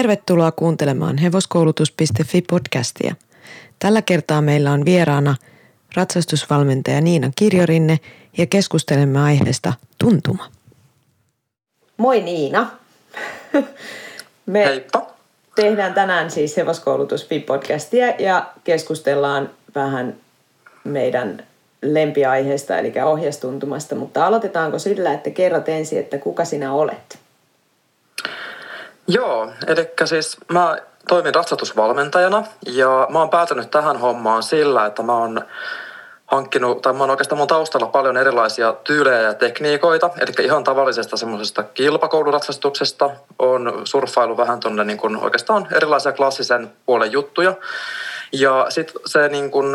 Tervetuloa kuuntelemaan hevoskoulutus.fi podcastia. Tällä kertaa meillä on vieraana ratsastusvalmentaja Niina Kirjorinne ja keskustelemme aiheesta tuntuma. Moi Niina. Me Heippa. tehdään tänään siis hevoskoulutus.fi podcastia ja keskustellaan vähän meidän lempiaiheesta eli ohjastuntumasta, mutta aloitetaanko sillä, että kerrot ensin, että kuka sinä olet? Joo, eli siis mä toimin ratsatusvalmentajana ja mä oon päätynyt tähän hommaan sillä, että mä oon hankkinut, tai mä oon oikeastaan mun taustalla paljon erilaisia tyylejä ja tekniikoita, eli ihan tavallisesta semmoisesta kilpakouluratsastuksesta on surffailu vähän tuonne niin kuin oikeastaan erilaisia klassisen puolen juttuja. Ja sitten se niin kuin,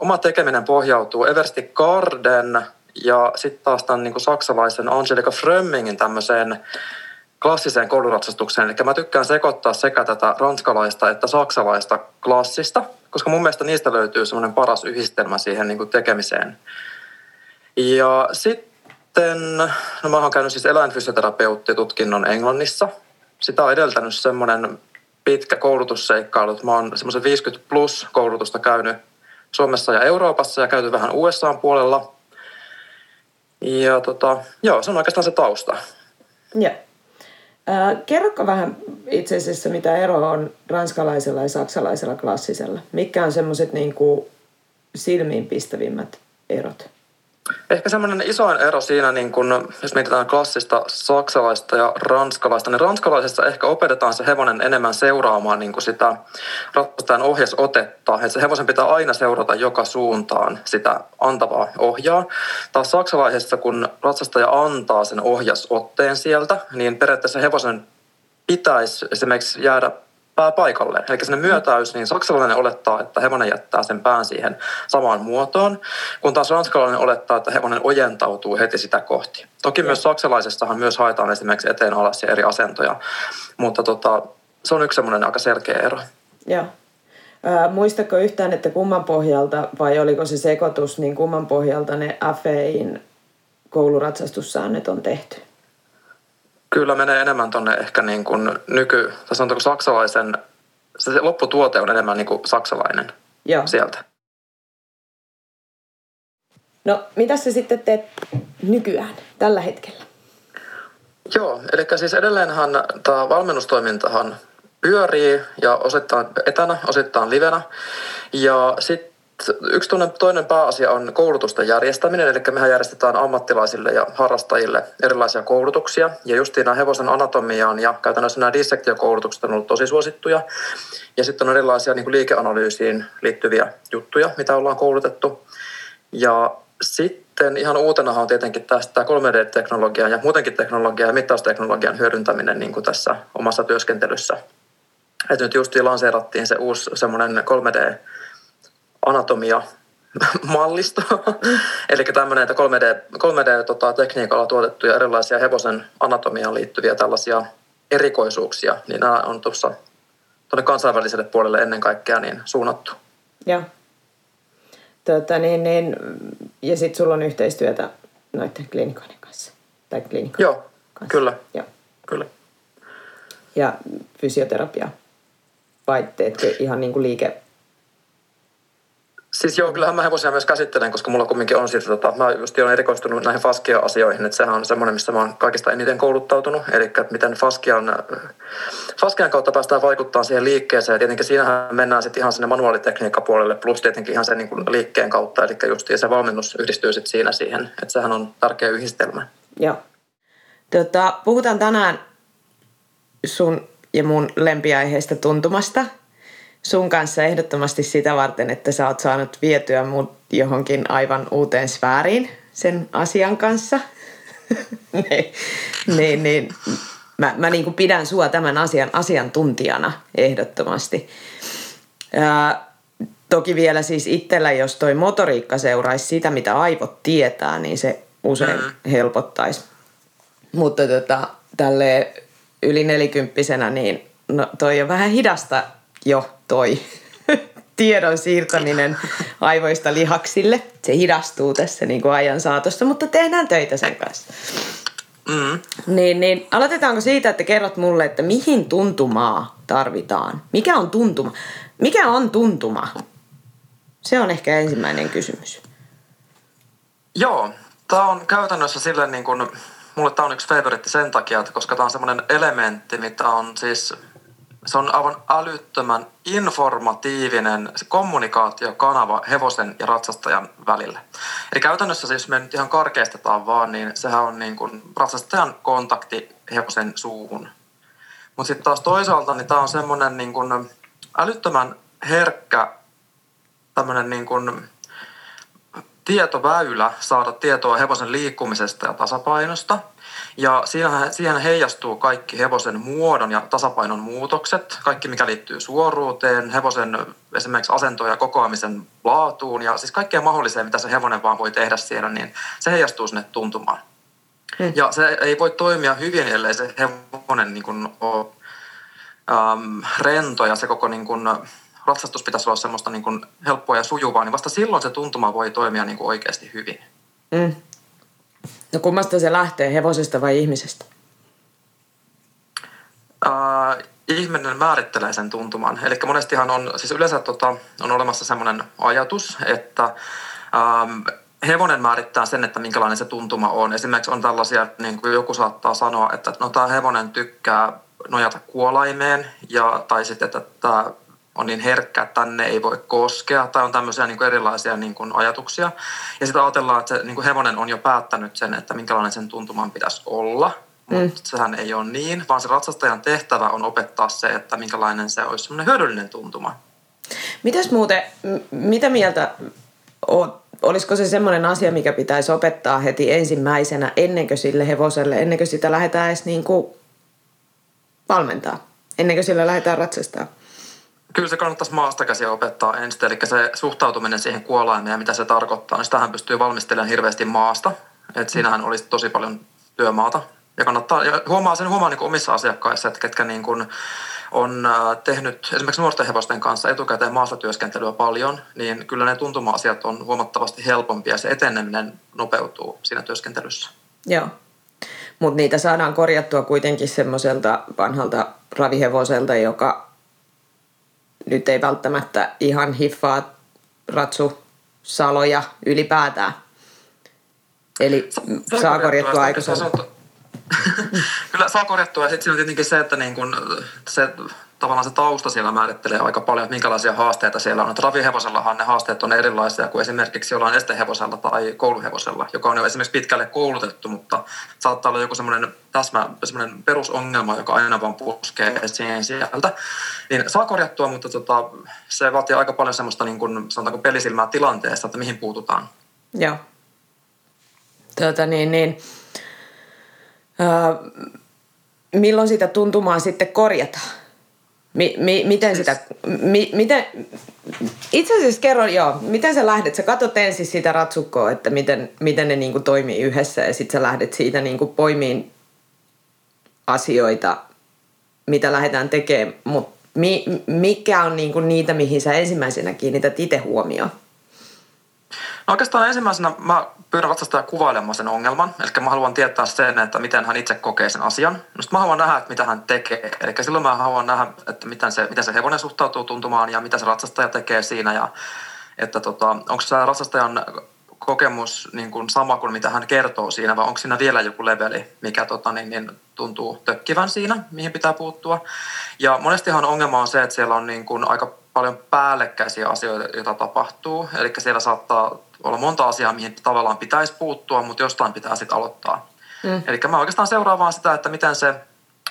oma tekeminen pohjautuu Eversti Garden ja sitten taas tämän niin kuin saksalaisen Angelika Frömmingin tämmöiseen klassiseen kouluratsastukseen. Eli mä tykkään sekoittaa sekä tätä ranskalaista että saksalaista klassista, koska mun mielestä niistä löytyy semmoinen paras yhdistelmä siihen niin kuin tekemiseen. Ja sitten, no mä oon käynyt siis eläinfysioterapeuttitutkinnon Englannissa. Sitä on edeltänyt semmoinen pitkä koulutusseikkailu. Mä oon semmoisen 50 plus koulutusta käynyt Suomessa ja Euroopassa ja käyty vähän USA puolella. Ja tota, joo, se on oikeastaan se tausta. Joo. Äh, vähän itse asiassa, mitä ero on ranskalaisella ja saksalaisella klassisella? Mikä on semmoiset niin silmiinpistävimmät erot? Ehkä semmoinen isoin ero siinä, niin kun, jos mietitään klassista saksalaista ja ranskalaista, niin ranskalaisessa ehkä opetetaan se hevonen enemmän seuraamaan niin sitä ratsastajan ohjasotetta. Että se hevosen pitää aina seurata joka suuntaan sitä antavaa ohjaa. Taas saksalaisessa, kun ratsastaja antaa sen ohjasotteen sieltä, niin periaatteessa hevosen pitäisi esimerkiksi jäädä pää paikalle. Eli sinne myötäys, niin saksalainen olettaa, että hevonen jättää sen pään siihen samaan muotoon, kun taas ranskalainen olettaa, että hevonen ojentautuu heti sitä kohti. Toki myös saksalaisestahan myös haetaan esimerkiksi eteen alas ja eri asentoja, mutta tota, se on yksi semmoinen aika selkeä ero. Joo. Ää, muistatko yhtään, että kumman pohjalta, vai oliko se sekoitus, niin kumman pohjalta ne FEin kouluratsastussäännöt on tehty? Kyllä menee enemmän tuonne ehkä niin kuin nyky, tai sanotaanko saksalaisen, se, se lopputuote on enemmän niin kuin saksalainen Joo. sieltä. No, mitä sä sitten teet nykyään, tällä hetkellä? Joo, eli siis edelleenhan tämä valmennustoimintahan pyörii ja osittain etänä, osittain livenä. Ja sitten yksi toinen pääasia on koulutusten järjestäminen, eli mehän järjestetään ammattilaisille ja harrastajille erilaisia koulutuksia. Ja justiin nämä hevosen anatomiaan ja käytännössä nämä dissektiokoulutukset on ollut tosi suosittuja. Ja sitten on erilaisia niin kuin liikeanalyysiin liittyviä juttuja, mitä ollaan koulutettu. Ja sitten ihan uutena on tietenkin tästä 3D-teknologian ja muutenkin teknologian ja mittausteknologian hyödyntäminen niin kuin tässä omassa työskentelyssä. Et nyt justiin lanseerattiin se uusi semmoinen 3D anatomia mallisto. Eli tämmöinen, että 3D, 3D-tekniikalla tota, tuotettuja erilaisia hevosen anatomiaan liittyviä tällaisia erikoisuuksia, niin nämä on tuossa tuonne kansainväliselle puolelle ennen kaikkea niin suunnattu. Joo. Tota, niin, niin, ja sitten sulla on yhteistyötä noiden klinikoiden kanssa? Tai klinikoiden Joo, kanssa. kyllä. Joo. kyllä. Ja fysioterapia vai teetkö ihan niin kuin liike Siis joo, kyllähän mä hevosia myös käsittelen, koska mulla kumminkin on siitä, tota, mä just olen erikoistunut näihin Faskia-asioihin, että sehän on semmoinen, missä mä oon kaikista eniten kouluttautunut, eli miten Faskian, Faskian kautta päästään vaikuttaa siihen liikkeeseen, ja tietenkin siinähän mennään sitten ihan sinne manuaalitekniikkapuolelle, plus tietenkin ihan sen niin kuin liikkeen kautta, eli just se valmennus yhdistyy sitten siinä siihen, että sehän on tärkeä yhdistelmä. Joo. Tota, puhutaan tänään sun ja mun lempiaiheista tuntumasta – sun kanssa ehdottomasti sitä varten, että sä oot saanut vietyä mut johonkin aivan uuteen sfääriin sen asian kanssa. niin, niin, niin, mä, mä niin kuin pidän sua tämän asian asiantuntijana ehdottomasti. Ja, toki vielä siis itsellä, jos toi motoriikka seuraisi sitä, mitä aivot tietää, niin se usein mm. helpottaisi. Mutta tota, tälle yli nelikymppisenä, niin no, toi on vähän hidasta jo toi tiedon siirtäminen aivoista lihaksille. Se hidastuu tässä niin kuin ajan saatossa, mutta tehdään töitä sen kanssa. Mm. Niin, niin aloitetaanko siitä, että kerrot mulle, että mihin tuntumaa tarvitaan? Mikä on tuntuma? Mikä on tuntuma? Se on ehkä ensimmäinen kysymys. Joo, tämä on käytännössä silleen niin kuin, mulle tämä on yksi favoritti sen takia, että koska tämä on semmoinen elementti, mitä on siis, se on aivan älyttömän informatiivinen kommunikaatiokanava hevosen ja ratsastajan välillä. Eli käytännössä jos me nyt ihan karkeistetaan vaan, niin sehän on niin kuin ratsastajan kontakti hevosen suuhun. Mutta sitten taas toisaalta, niin tämä on semmoinen niin kuin älyttömän herkkä tämmöinen niin kuin tietoväylä saada tietoa hevosen liikkumisesta ja tasapainosta. Ja siihen, siihen heijastuu kaikki hevosen muodon ja tasapainon muutokset, kaikki mikä liittyy suoruuteen, hevosen esimerkiksi asentoja ja kokoamisen laatuun ja siis kaikkea mahdolliseen, mitä se hevonen vaan voi tehdä siellä, niin se heijastuu sinne tuntumaan. Hmm. Ja se ei voi toimia hyvin, ellei se hevonen niin kuin ole ähm, rento ja se koko niin kuin, ratsastus pitäisi olla semmoista niin kuin helppoa ja sujuvaa, niin vasta silloin se tuntuma voi toimia niin kuin oikeasti hyvin. Mm. No kummasta se lähtee, hevosesta vai ihmisestä? Äh, ihminen määrittelee sen tuntuman. Eli monestihan on, siis yleensä tota, on olemassa semmoinen ajatus, että ähm, hevonen määrittää sen, että minkälainen se tuntuma on. Esimerkiksi on tällaisia, niin kuin joku saattaa sanoa, että no tämä hevonen tykkää nojata kuolaimeen, ja, tai sitten, että tämä on niin herkkä, että tänne ei voi koskea, tai on tämmöisiä niin kuin erilaisia niin kuin ajatuksia. Ja sitten ajatellaan, että se niin kuin hevonen on jo päättänyt sen, että minkälainen sen tuntuman pitäisi olla, mutta mm. sehän ei ole niin, vaan se ratsastajan tehtävä on opettaa se, että minkälainen se olisi semmoinen hyödyllinen tuntuma. Mitäs muuten, mitä mieltä oot olisiko se semmoinen asia, mikä pitäisi opettaa heti ensimmäisenä ennen kuin sille hevoselle, ennen kuin sitä lähdetään edes niin kuin valmentaa, ennen kuin sillä lähdetään ratsastaa? Kyllä se kannattaisi maasta käsiä opettaa ensin, eli se suhtautuminen siihen kuolaimeen ja mitä se tarkoittaa, niin sitähän pystyy valmistelemaan hirveästi maasta. Että siinähän olisi tosi paljon työmaata. Ja kannattaa, ja huomaa sen huomaa niin omissa asiakkaissa, että ketkä niin kuin on äh, tehnyt esimerkiksi nuorten hevosten kanssa etukäteen maastotyöskentelyä paljon, niin kyllä ne tuntuma-asiat on huomattavasti helpompia ja se eteneminen nopeutuu siinä työskentelyssä. Joo. Mutta niitä saadaan korjattua kuitenkin semmoiselta vanhalta ravihevoselta, joka nyt ei välttämättä ihan hiffaa ratsusaloja ylipäätään. Eli saa korjattua aikaisemmin. Kyllä saa korjattua ja sitten siinä on tietenkin se, että niin kun se, tavallaan se tausta siellä määrittelee aika paljon, että minkälaisia haasteita siellä on. ravihevosellahan ne haasteet on erilaisia kuin esimerkiksi jollain estehevosella tai kouluhevosella, joka on jo esimerkiksi pitkälle koulutettu, mutta saattaa olla joku semmoinen täsmä, semmoinen perusongelma, joka aina vaan puskee esiin sieltä. Niin saa korjattua, mutta tota, se vaatii aika paljon semmoista niin kuin, sanotaanko pelisilmää tilanteesta, että mihin puututaan. Joo. Tuota, niin, niin Öö, milloin sitä tuntumaa sitten korjata? Mi, mi, miten sitä, mi, miten, itse asiassa kerro, joo, miten sä lähdet? Sä katsot ensin sitä ratsukkoa, että miten, miten ne niinku toimii yhdessä ja sitten sä lähdet siitä niinku poimiin asioita, mitä lähdetään tekemään, mutta mi, mikä on niinku niitä, mihin sä ensimmäisenä kiinnität itse huomioon? No oikeastaan ensimmäisenä mä pyydän ratsastaja kuvailemaan sen ongelman. Eli mä haluan tietää sen, että miten hän itse kokee sen asian. No mä haluan nähdä, että mitä hän tekee. Eli silloin mä haluan nähdä, että miten se, miten se hevonen suhtautuu tuntumaan ja mitä se ratsastaja tekee siinä. Ja että tota, onko se ratsastajan kokemus niin kuin sama kuin mitä hän kertoo siinä, vai onko siinä vielä joku leveli, mikä tota, niin, niin, tuntuu tökkivän siinä, mihin pitää puuttua. Ja monestihan ongelma on se, että siellä on niin kuin aika paljon päällekkäisiä asioita, joita tapahtuu. Eli siellä saattaa olla monta asiaa, mihin tavallaan pitäisi puuttua, mutta jostain pitää sitten aloittaa. Mm. Eli mä oikeastaan seuraan vaan sitä, että miten se,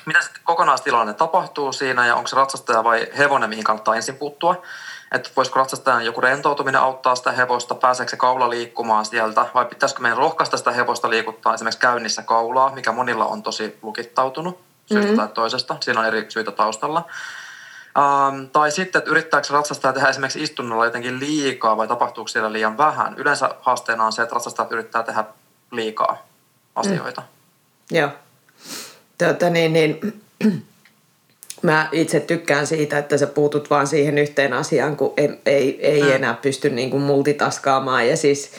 miten se kokonaistilanne tapahtuu siinä ja onko se ratsastaja vai hevonen, mihin kannattaa ensin puuttua. Että voisiko ratsastajan joku rentoutuminen auttaa sitä hevosta, pääseekö se kaula liikkumaan sieltä vai pitäisikö meidän rohkaista sitä hevosta liikuttaa esimerkiksi käynnissä kaulaa, mikä monilla on tosi lukittautunut syystä mm-hmm. tai toisesta. Siinä on eri syitä taustalla. Um, tai sitten, että yrittääkö ratsastaja tehdä esimerkiksi istunnolla jotenkin liikaa vai tapahtuuko siellä liian vähän. Yleensä haasteena on se, että ratsastajat yrittää tehdä liikaa asioita. Mm. Joo. Tuota, niin, niin, mä itse tykkään siitä, että sä puutut vaan siihen yhteen asiaan, kun ei, ei, ei mm. enää pysty niin kuin multitaskaamaan. Ja siis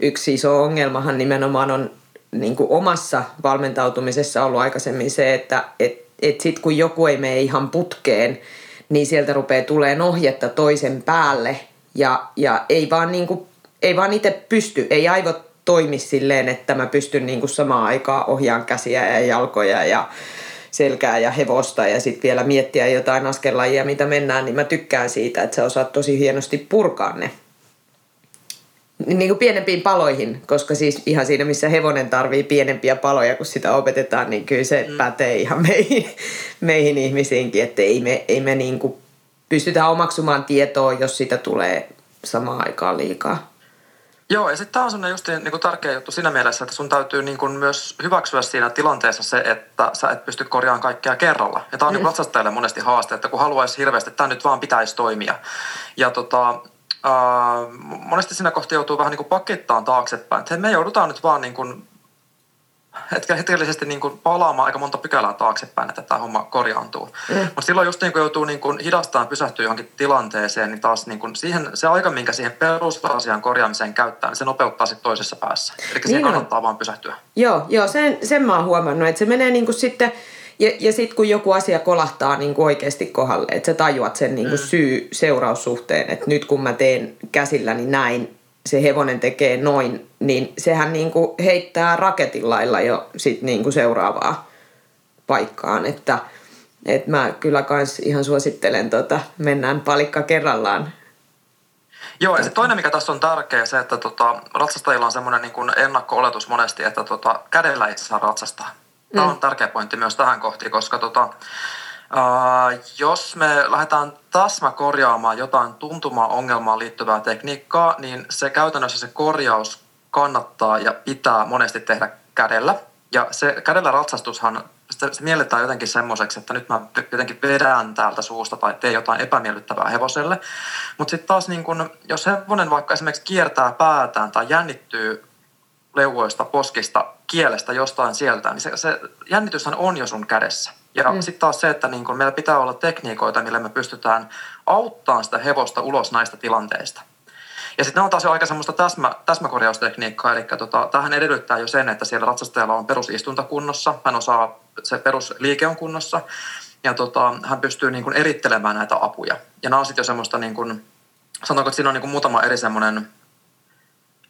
yksi iso ongelmahan nimenomaan on niin kuin omassa valmentautumisessa ollut aikaisemmin se, että et, et sit kun joku ei mene ihan putkeen, niin sieltä rupeaa tulee ohjetta toisen päälle. Ja, ja ei vaan, niin kuin, ei vaan itse pysty, ei aivot toimi silleen, että mä pystyn niin kuin samaan aikaan ohjaan käsiä ja jalkoja ja selkää ja hevosta ja sitten vielä miettiä jotain askellajia, mitä mennään, niin mä tykkään siitä, että sä osaat tosi hienosti purkaa ne niin kuin pienempiin paloihin, koska siis ihan siinä, missä hevonen tarvii pienempiä paloja, kun sitä opetetaan, niin kyllä se mm. pätee ihan meihin, meihin ihmisiinkin, että ei me, ei me niin kuin pystytä omaksumaan tietoa, jos sitä tulee samaan aikaan liikaa. Joo, ja sitten tämä on sellainen just niin kuin tärkeä juttu siinä mielessä, että sun täytyy niin kuin myös hyväksyä siinä tilanteessa se, että sä et pysty korjaamaan kaikkea kerralla. Ja tämä on mm. niin monesti haaste, että kun haluaisi hirveästi, että tämä nyt vaan pitäisi toimia. Ja tota, Uh, monesti siinä kohtaa joutuu vähän niin kuin pakettaan taaksepäin. Että me joudutaan nyt vaan niin kuin hetkellisesti niin kuin palaamaan aika monta pykälää taaksepäin, että tämä homma korjaantuu. Mm. Mutta silloin just niin kuin joutuu niin kuin hidastamaan pysähtyä johonkin tilanteeseen, niin taas niin kuin siihen, se aika, minkä siihen perusasian korjaamiseen käyttää, niin se nopeuttaa sitten toisessa päässä. Eli niin siihen kannattaa on. vaan pysähtyä. Joo, joo sen, sen mä oon huomannut, että se menee niin kuin sitten ja, ja sitten kun joku asia kolahtaa niin kuin oikeasti kohdalle, että sä tajuat sen niin kuin mm. syy-seuraussuhteen, että nyt kun mä teen käsilläni näin, se hevonen tekee noin, niin sehän niin kuin heittää raketillailla jo sit niin kuin seuraavaa paikkaan. Että, että mä kyllä kans ihan suosittelen, tota, mennään palikka kerrallaan Joo, ja se toinen, mikä tässä on tärkeä, se, että tota, ratsastajilla on semmoinen niin ennakko-oletus monesti, että tota, kädellä ei saa ratsastaa. Tämä on mm. tärkeä pointti myös tähän kohti, koska tota, Uh, jos me lähdetään täsmä korjaamaan jotain tuntumaan ongelmaan liittyvää tekniikkaa, niin se käytännössä se korjaus kannattaa ja pitää monesti tehdä kädellä. Ja se kädellä ratsastushan, se, se mielletään jotenkin semmoiseksi, että nyt mä jotenkin vedän täältä suusta tai teen jotain epämiellyttävää hevoselle. Mutta sitten taas niin kun, jos hevonen vaikka esimerkiksi kiertää päätään tai jännittyy leuvoista, poskista, kielestä jostain sieltä, niin se, se jännityshän on jo sun kädessä. Ja mm. sitten taas se, että niin kun meillä pitää olla tekniikoita, millä me pystytään auttamaan sitä hevosta ulos näistä tilanteista. Ja sitten on taas jo aika semmoista täsmä, täsmäkorjaustekniikkaa, eli tota, tähän edellyttää jo sen, että siellä ratsastajalla on perusistunta kunnossa, hän osaa, se perusliike on kunnossa, ja tota, hän pystyy niin kuin erittelemään näitä apuja. Ja nämä on sitten jo semmoista, niin kuin, sanotaanko, että siinä on niin kuin muutama eri semmoinen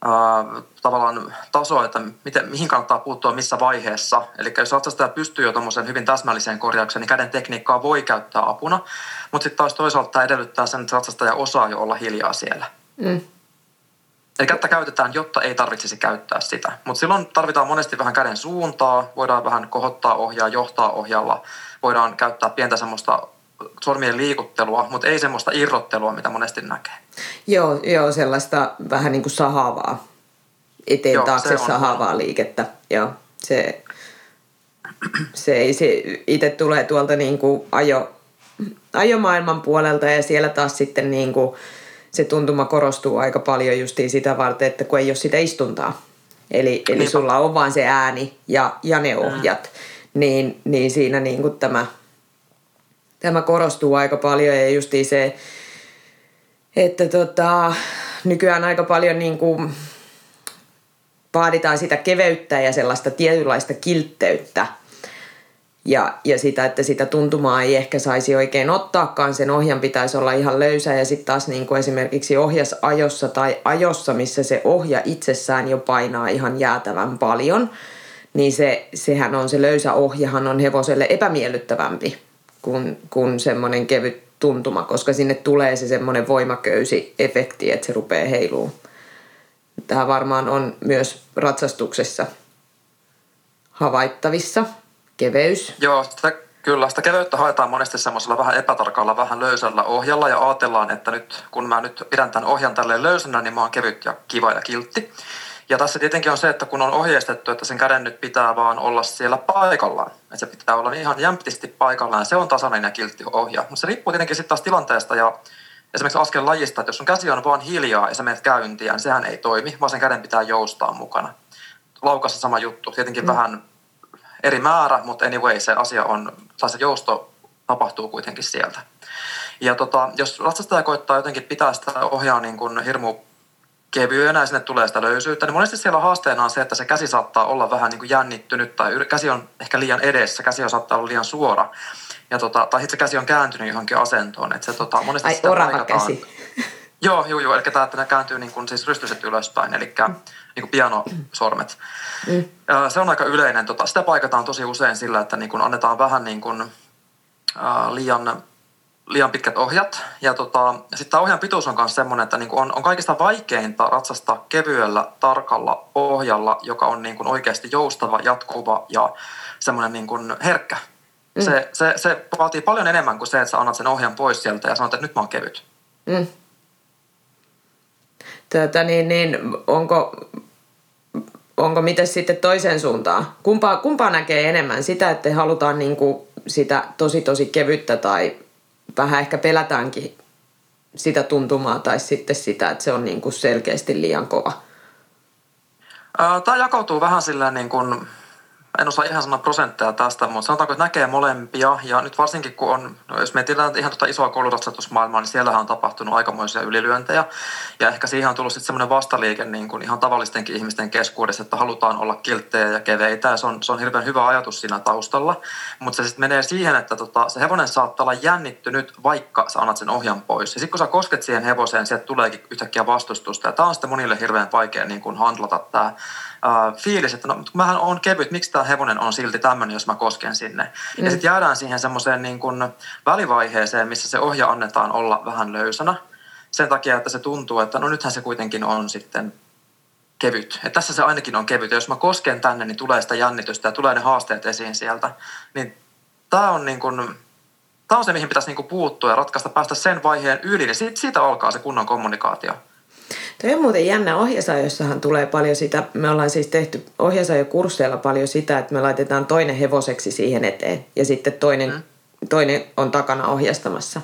äh, tavallaan taso, että miten, mihin kannattaa puuttua missä vaiheessa. Eli jos ratsastaja pystyy jo tuommoisen hyvin täsmälliseen korjaukseen, niin käden tekniikkaa voi käyttää apuna. Mutta sitten taas toisaalta tämä edellyttää sen, että ratsastaja osaa jo olla hiljaa siellä. Mm. Eli kättä käytetään, jotta ei tarvitsisi käyttää sitä. Mutta silloin tarvitaan monesti vähän käden suuntaa, voidaan vähän kohottaa ohjaa, johtaa ohjalla. Voidaan käyttää pientä semmoista sormien liikuttelua, mutta ei semmoista irrottelua, mitä monesti näkee. Joo, joo sellaista vähän niin kuin sahavaa, eteen joo, taakse sahavaa liikettä. Joo, se, se, ei, se itse tulee tuolta niin kuin ajo, ajomaailman puolelta ja siellä taas sitten niin kuin se tuntuma korostuu aika paljon justiin sitä varten, että kun ei ole sitä istuntaa. Eli, eli sulla on vaan se ääni ja, ja ne ohjat, mm. niin, niin siinä niin kuin tämä – tämä korostuu aika paljon ja justiin se, että tota, nykyään aika paljon niin kuin vaaditaan sitä keveyttä ja sellaista tietynlaista kiltteyttä ja, ja sitä, että sitä tuntumaa ei ehkä saisi oikein ottaakaan. Sen ohjan pitäisi olla ihan löysä ja sitten taas niin kuin esimerkiksi ohjasajossa tai ajossa, missä se ohja itsessään jo painaa ihan jäätävän paljon, niin se, sehän on se löysä ohjahan on hevoselle epämiellyttävämpi kuin, kuin semmoinen kevyt tuntuma, koska sinne tulee se semmoinen voimaköysi efekti, että se rupeaa heiluun. Tämä varmaan on myös ratsastuksessa havaittavissa, keveys. Joo, sitä, kyllä. Sitä keveyttä haetaan monesti semmoisella vähän epätarkalla, vähän löysällä ohjalla ja ajatellaan, että nyt kun mä nyt pidän tämän ohjan tälleen löysänä, niin mä oon kevyt ja kiva ja kiltti. Ja tässä tietenkin on se, että kun on ohjeistettu, että sen käden nyt pitää vaan olla siellä paikallaan, että se pitää olla ihan jämptisti paikallaan, se on tasainen ja kiltti ohja. Mutta se riippuu tietenkin sitten taas tilanteesta ja esimerkiksi askel lajista, että jos sun käsi on vaan hiljaa ja sä menet käyntiin, niin sehän ei toimi, vaan sen käden pitää joustaa mukana. Laukassa sama juttu, tietenkin mm. vähän eri määrä, mutta anyway se asia on, tai se jousto tapahtuu kuitenkin sieltä. Ja tota, jos ratsastaja koittaa jotenkin pitää sitä ohjaa niin kuin hirmu kevyenä ja sinne tulee sitä löysyyttä, niin monesti siellä haasteena on se, että se käsi saattaa olla vähän niin kuin jännittynyt tai käsi on ehkä liian edessä, käsi on saattaa olla liian suora. Ja tota, tai se käsi on kääntynyt johonkin asentoon. Että se, tota, monesti Ai, sitä orava käsi. Joo, joo, joo. Eli tämä, että ne kääntyy niin kuin, siis rystyset ylöspäin, eli niin kuin pianosormet. Mm. Se on aika yleinen. Tota, sitä paikataan tosi usein sillä, että niin kuin annetaan vähän niin kuin, äh, liian, liian pitkät ohjat. Ja tota, sitten tämä ohjan pituus on myös sellainen, että niin kuin on, on kaikista vaikeinta ratsastaa kevyellä, tarkalla ohjalla, joka on niin kuin oikeasti joustava, jatkuva ja semmoinen niin kuin herkkä. Mm. Se, se, se vaatii paljon enemmän kuin se, että sä annat sen ohjan pois sieltä ja sanot, että nyt mä oon kevyt. Mm. Tätä, niin, niin, onko, onko miten sitten toiseen suuntaan? Kumpaa, kumpaa näkee enemmän? Sitä, että halutaan niin kuin sitä tosi tosi kevyttä tai vähän ehkä pelätäänkin sitä tuntumaa tai sitten sitä, että se on niin kuin selkeästi liian kova? Tämä jakautuu vähän sillä niin kuin en osaa ihan sanoa prosentteja tästä, mutta sanotaanko, että näkee molempia. Ja nyt varsinkin kun on, no jos mietitään ihan tuota isoa kouluratsatusmaailmaa, niin siellähän on tapahtunut aikamoisia ylilyöntejä. Ja ehkä siihen on tullut sitten semmoinen vastaliike niin kuin ihan tavallistenkin ihmisten keskuudessa, että halutaan olla kilttejä ja keveitä. Ja se on, se on hirveän hyvä ajatus siinä taustalla. Mutta se sitten menee siihen, että tota, se hevonen saattaa olla jännittynyt, vaikka sä annat sen ohjan pois. Ja sitten kun sä kosket siihen hevoseen, sieltä tuleekin yhtäkkiä vastustusta. Ja tämä on sitten monille hirveän vaikea niin kuin handlata tämä äh, fiilis, että no, mähän on kevyt, miksi tämä hevonen on silti tämmöinen, jos mä kosken sinne. Mm. Ja sitten jäädään siihen semmoiseen niin kuin välivaiheeseen, missä se ohja annetaan olla vähän löysänä. Sen takia, että se tuntuu, että no nythän se kuitenkin on sitten kevyt. Et tässä se ainakin on kevyt. Ja jos mä kosken tänne, niin tulee sitä jännitystä ja tulee ne haasteet esiin sieltä. Niin tämä on niin kuin, Tämä on se, mihin pitäisi niinku puuttua ja ratkaista, päästä sen vaiheen yli, niin siitä, siitä alkaa se kunnon kommunikaatio. Toi on muuten jännä. Ohjasajossahan tulee paljon sitä, me ollaan siis tehty ohjasajokursseilla paljon sitä, että me laitetaan toinen hevoseksi siihen eteen ja sitten toinen, mm. toinen on takana ohjastamassa.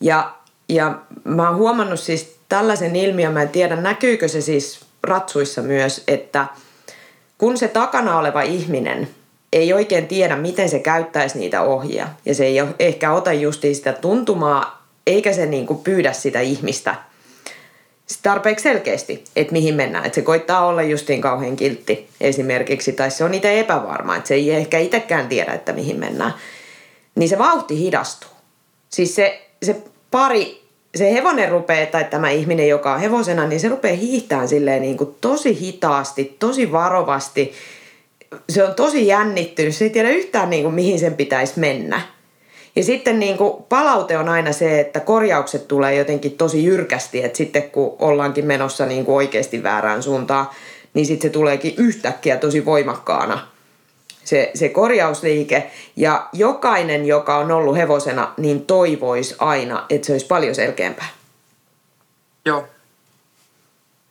Ja, ja mä oon huomannut siis tällaisen ilmiön, mä en tiedä näkyykö se siis ratsuissa myös, että kun se takana oleva ihminen ei oikein tiedä, miten se käyttäisi niitä ohjia ja se ei ehkä ota justiin sitä tuntumaa, eikä se niin kuin pyydä sitä ihmistä – tarpeeksi selkeästi, että mihin mennään. Että se koittaa olla justiin kauhean kiltti esimerkiksi, tai se on itse epävarma, että se ei ehkä itsekään tiedä, että mihin mennään. Niin se vauhti hidastuu. Siis se, se pari, se hevonen rupeaa, tai tämä ihminen, joka on hevosena, niin se rupeaa hiihtämään silleen niin kuin tosi hitaasti, tosi varovasti. Se on tosi jännittynyt, se ei tiedä yhtään niin kuin mihin sen pitäisi mennä. Ja sitten niin kuin palaute on aina se, että korjaukset tulee jotenkin tosi jyrkästi, että sitten kun ollaankin menossa niin kuin oikeasti väärään suuntaan, niin sitten se tuleekin yhtäkkiä tosi voimakkaana se, se korjausliike. Ja jokainen, joka on ollut hevosena, niin toivoisi aina, että se olisi paljon selkeämpää. Joo,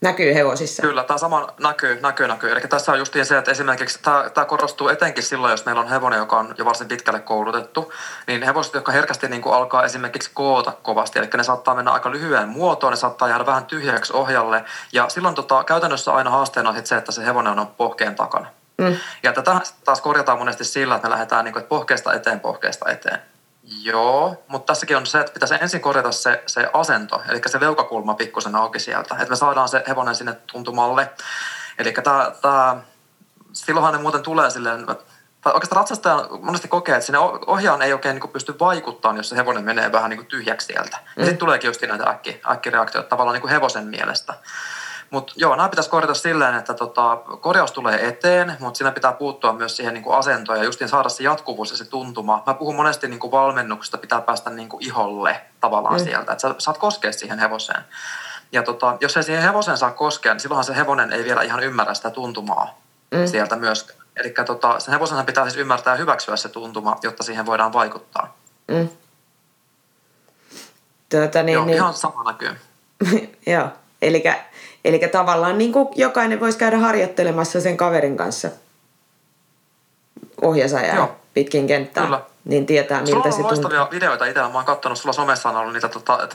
Näkyy hevosissa. Kyllä, tämä sama näkyy, näkyy, näkyy. Eli tässä on justiin se, että esimerkiksi tämä, tämä korostuu etenkin silloin, jos meillä on hevonen, joka on jo varsin pitkälle koulutettu, niin hevoset, jotka herkästi niin kuin alkaa esimerkiksi koota kovasti, eli ne saattaa mennä aika lyhyen muotoon, ne saattaa jäädä vähän tyhjäksi ohjalle, ja silloin tota, käytännössä aina haasteena on se, että se hevonen on pohkeen takana. Mm. Ja tätä taas korjataan monesti sillä, että me lähdetään niin kuin, että pohkeesta eteen, pohkeesta eteen. Joo, mutta tässäkin on se, että pitäisi ensin korjata se, se asento, eli se leukakulma pikkusen auki sieltä, että me saadaan se hevonen sinne tuntumalle. Eli tämä, tämä, silloinhan ne muuten tulee silleen, tai oikeastaan ratsastaja monesti kokee, että sinne ohjaan ei oikein niin pysty vaikuttamaan, jos se hevonen menee vähän niin tyhjäksi sieltä. Mm. Ja sitten tuleekin just näitä äkki, äkkireaktioita tavallaan niin hevosen mielestä. Mutta joo, nämä pitäisi korjata silleen, että tota, korjaus tulee eteen, mutta siinä pitää puuttua myös siihen niin kuin asentoon ja justiin saada se jatkuvuus ja se tuntuma. Mä puhun monesti niin kuin valmennuksesta, pitää päästä niin kuin iholle tavallaan mm. sieltä, että sä saat koskea siihen hevoseen. Ja tota, jos ei siihen hevoseen saa koskea, niin silloinhan se hevonen ei vielä ihan ymmärrä sitä tuntumaa mm. sieltä myös. Eli tota, sen hevosen pitää siis ymmärtää ja hyväksyä se tuntuma, jotta siihen voidaan vaikuttaa. Mm. Tuota, niin, Joo, niin. ihan sama näkyy. Joo, eli Eli tavallaan niin kuin jokainen voisi käydä harjoittelemassa sen kaverin kanssa ohjasajaa pitkin kenttää. Kyllä. Niin tietää, miltä sulla se tuntuu. loistavia videoita itse. Mä oon katsonut, sulla somessa on ollut niitä tota,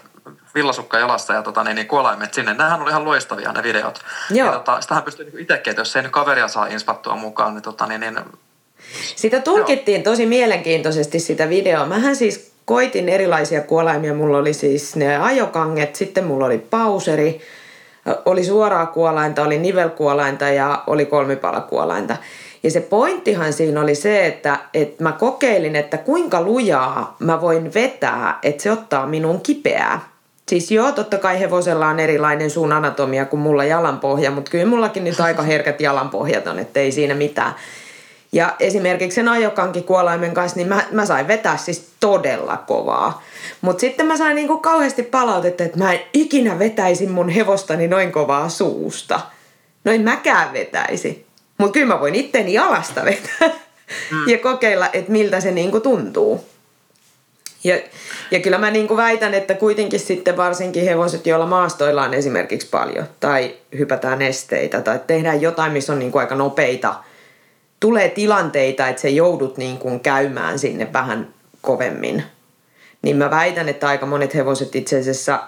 villasukka jalassa ja tota, niin, niin kuolaimet sinne. Nämähän oli ihan loistavia ne videot. Joo. Ja tota, sitähän pystyy niin itsekin, että jos ei nyt kaveria saa inspattua mukaan, niin, tota, niin, niin sitä tulkittiin Joo. tosi mielenkiintoisesti sitä videoa. Mähän siis koitin erilaisia kuolaimia. Mulla oli siis ne ajokanget, sitten mulla oli pauseri, Oli suoraa kuolainta, oli nivelkuolainta ja oli kolmipalakuolainta. Ja se pointtihan siinä oli se, että, että mä kokeilin, että kuinka lujaa mä voin vetää, että se ottaa minun kipeää. Siis joo, totta kai hevosella on erilainen suun anatomia kuin mulla jalanpohja, mutta kyllä mullakin nyt aika herkät jalanpohjat on, että ei siinä mitään. Ja esimerkiksi sen ajokankin kuolaimen kanssa, niin mä, mä sain vetää siis todella kovaa. Mutta sitten mä sain niinku kauheasti palautetta, että mä en ikinä vetäisi mun hevostani noin kovaa suusta. Noin mäkään vetäisi. Mutta kyllä mä voin itteni jalasta vetää mm. ja kokeilla, että miltä se niinku tuntuu. Ja, ja kyllä mä niinku väitän, että kuitenkin sitten varsinkin hevoset, joilla maastoilla on esimerkiksi paljon, tai hypätään esteitä, tai tehdään jotain, missä on niinku aika nopeita, tulee tilanteita, että se joudut niinku käymään sinne vähän kovemmin. Niin mä väitän, että aika monet hevoset itse asiassa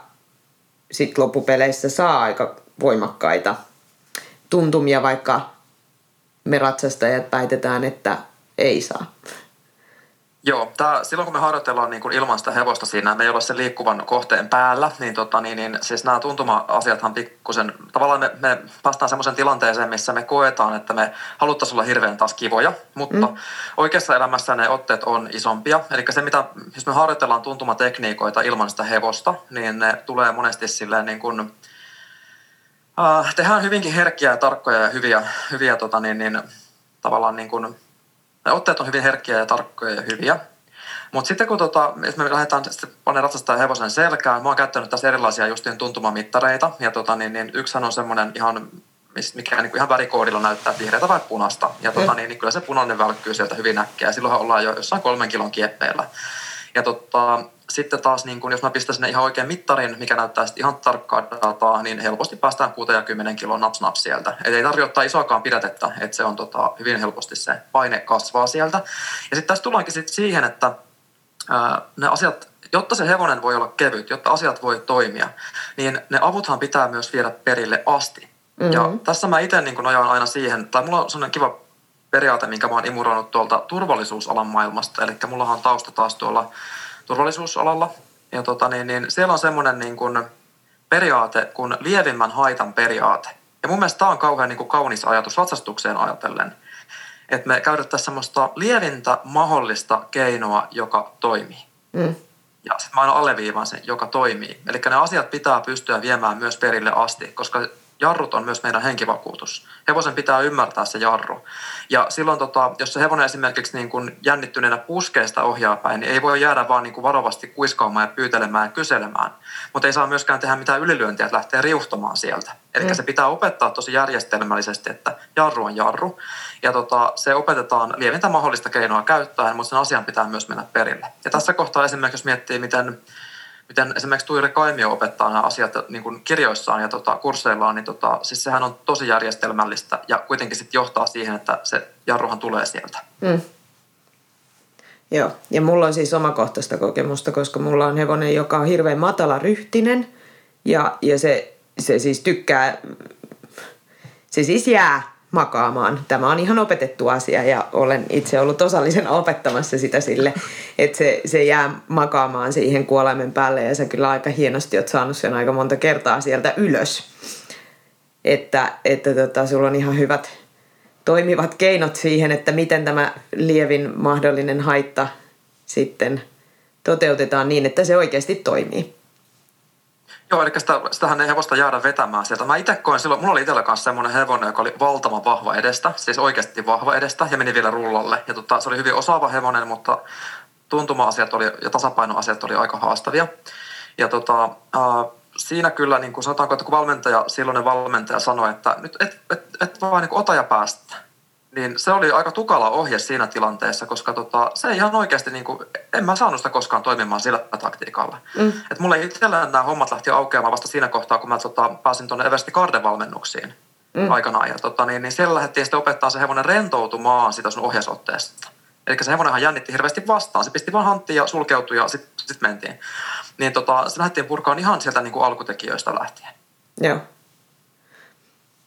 sit loppupeleissä saa aika voimakkaita tuntumia, vaikka me ratsastajat väitetään, että ei saa. Joo, tää, silloin kun me harjoitellaan niin kuin ilman sitä hevosta siinä, me ei ole sen liikkuvan kohteen päällä, niin, tota, niin, niin siis nämä tuntuma-asiathan pikkusen, tavallaan me, me päästään semmoisen tilanteeseen, missä me koetaan, että me haluttaisiin olla hirveän taas kivoja, mutta mm. oikeassa elämässä ne otteet on isompia. Eli se, mitä, jos me harjoitellaan tuntumatekniikoita ilman sitä hevosta, niin ne tulee monesti silleen niin kuin, äh, tehdään hyvinkin herkkiä ja tarkkoja ja hyviä, hyviä tota, niin, niin, tavallaan niin kuin, otteet on hyvin herkkiä ja tarkkoja ja hyviä. Mutta sitten kun tota, me lähdetään paneen ratsastaa hevosen selkään, mä oon käyttänyt tässä erilaisia justiin tuntumamittareita. Ja tota, niin, niin yksihän on semmoinen ihan, mikä niin ihan värikoodilla näyttää vihreätä vai punasta. Ja tota, niin, niin kyllä se punainen välkkyy sieltä hyvin näkkeä. Silloinhan ollaan jo jossain kolmen kilon kieppeillä. Ja tota, sitten taas, niin kun, jos mä pistän sinne ihan oikein mittarin, mikä näyttää sitten ihan tarkkaa dataa, niin helposti päästään 60 kilon naps naps sieltä. Et ei tarvitse ottaa isoakaan pidätettä, että se on tota, hyvin helposti se paine kasvaa sieltä. Ja sitten tässä tullaankin sitten siihen, että ää, ne asiat, jotta se hevonen voi olla kevyt, jotta asiat voi toimia, niin ne avuthan pitää myös viedä perille asti. Mm-hmm. Ja tässä mä itse niin nojaan aina siihen, tai mulla on sellainen kiva periaate, minkä mä oon imuroinut tuolta turvallisuusalan maailmasta. Eli mullahan on tausta taas tuolla turvallisuusalalla. Ja tota, niin, niin siellä on semmoinen niin kuin periaate kuin lievimmän haitan periaate. Ja mun mielestä tämä on kauhean niin kuin kaunis ajatus ratsastukseen ajatellen. Että me käytettäisiin semmoista lievintä mahdollista keinoa, joka toimii. Mm. Ja sitten mä aina alleviivaan sen, joka toimii. Eli ne asiat pitää pystyä viemään myös perille asti, koska jarrut on myös meidän henkivakuutus. Hevosen pitää ymmärtää se jarru. Ja silloin, tota, jos se hevonen esimerkiksi niin kuin jännittyneenä puskee sitä ohjaa päin, niin ei voi jäädä vaan niin kuin varovasti kuiskaamaan ja pyytelemään ja kyselemään. Mutta ei saa myöskään tehdä mitään ylilyöntiä, että lähtee riuhtomaan sieltä. Eli mm. se pitää opettaa tosi järjestelmällisesti, että jarru on jarru. Ja tota, se opetetaan lievintä mahdollista keinoa käyttäen, mutta sen asian pitää myös mennä perille. Ja tässä kohtaa esimerkiksi, jos miettii, miten miten esimerkiksi Tuire Kaimio opettaa nämä asiat niin kuin kirjoissaan ja tota, kursseillaan, niin tota, siis sehän on tosi järjestelmällistä ja kuitenkin sitten johtaa siihen, että se jarruhan tulee sieltä. Mm. Joo, ja mulla on siis omakohtaista kokemusta, koska mulla on hevonen, joka on hirveän matala ryhtinen ja, ja se, se siis tykkää, se siis jää makaamaan. Tämä on ihan opetettu asia ja olen itse ollut osallisena opettamassa sitä sille, että se, se jää makaamaan siihen kuolaimen päälle ja sä kyllä aika hienosti oot saanut sen aika monta kertaa sieltä ylös. Että, että tota, sulla on ihan hyvät toimivat keinot siihen, että miten tämä lievin mahdollinen haitta sitten toteutetaan niin, että se oikeasti toimii. Joo, eli sitä, sitähän ei hevosta jäädä vetämään sieltä. Mä itse koin silloin, mulla oli itsellä kanssa semmoinen hevonen, joka oli valtavan vahva edestä, siis oikeasti vahva edestä ja meni vielä rullalle. Ja tota, se oli hyvin osaava hevonen, mutta tuntuma-asiat oli, ja tasapainoasiat oli aika haastavia. Ja tota, äh, siinä kyllä, niin kuin sanotaanko, että kun valmentaja, silloinen valmentaja sanoi, että nyt et, et, et vaan niin ota ja päästä niin se oli aika tukala ohje siinä tilanteessa, koska tota, se ei ihan oikeasti, niin kuin, en mä saanut sitä koskaan toimimaan sillä taktiikalla. Mm. Et mulle itsellään nämä hommat lähti aukeamaan vasta siinä kohtaa, kun mä tota, pääsin tuonne Eversti Garden-valmennuksiin mm. aikanaan. Ja tota, niin, niin siellä lähdettiin sitten opettaa se hevonen rentoutumaan sitä sun ohjeisotteesta. Eli se hevonenhan jännitti hirveästi vastaan. Se pisti vaan hanttiin ja sulkeutui ja sitten sit mentiin. Niin tota, se lähdettiin purkaan ihan sieltä niin kuin alkutekijöistä lähtien. Joo.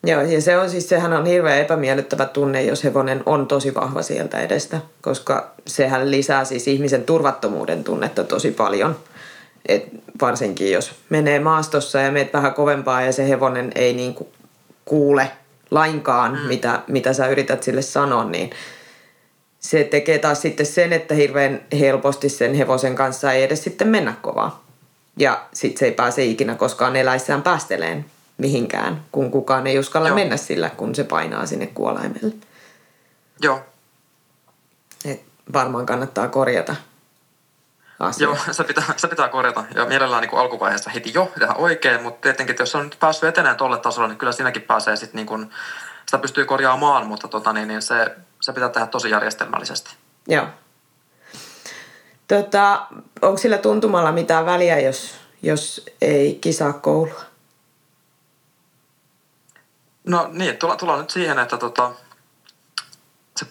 Joo, ja se on siis, sehän on hirveän epämiellyttävä tunne, jos hevonen on tosi vahva sieltä edestä, koska sehän lisää siis ihmisen turvattomuuden tunnetta tosi paljon. Et varsinkin jos menee maastossa ja meet vähän kovempaa ja se hevonen ei niinku kuule lainkaan, mm. mitä, mitä sä yrität sille sanoa, niin se tekee taas sitten sen, että hirveän helposti sen hevosen kanssa ei edes sitten mennä kovaa. Ja sitten se ei pääse ikinä koskaan eläissään päästeleen mihinkään, kun kukaan ei uskalla Joo. mennä sillä, kun se painaa sinne kuolaimelle. Joo. Et varmaan kannattaa korjata asia. Joo, se pitää, se pitää korjata. Ja mielellään niin kuin alkuvaiheessa heti jo tehdä oikein, mutta tietenkin, jos on nyt päässyt eteneen tuolle tasolle, niin kyllä siinäkin pääsee sitten niin kuin, sitä pystyy korjaamaan, mutta tota, niin, niin se, se pitää tehdä tosi järjestelmällisesti. Joo. Tota, onko sillä tuntumalla mitään väliä, jos, jos ei kisaa koulua? No niin, tullaan, tullaan nyt siihen, että tota, se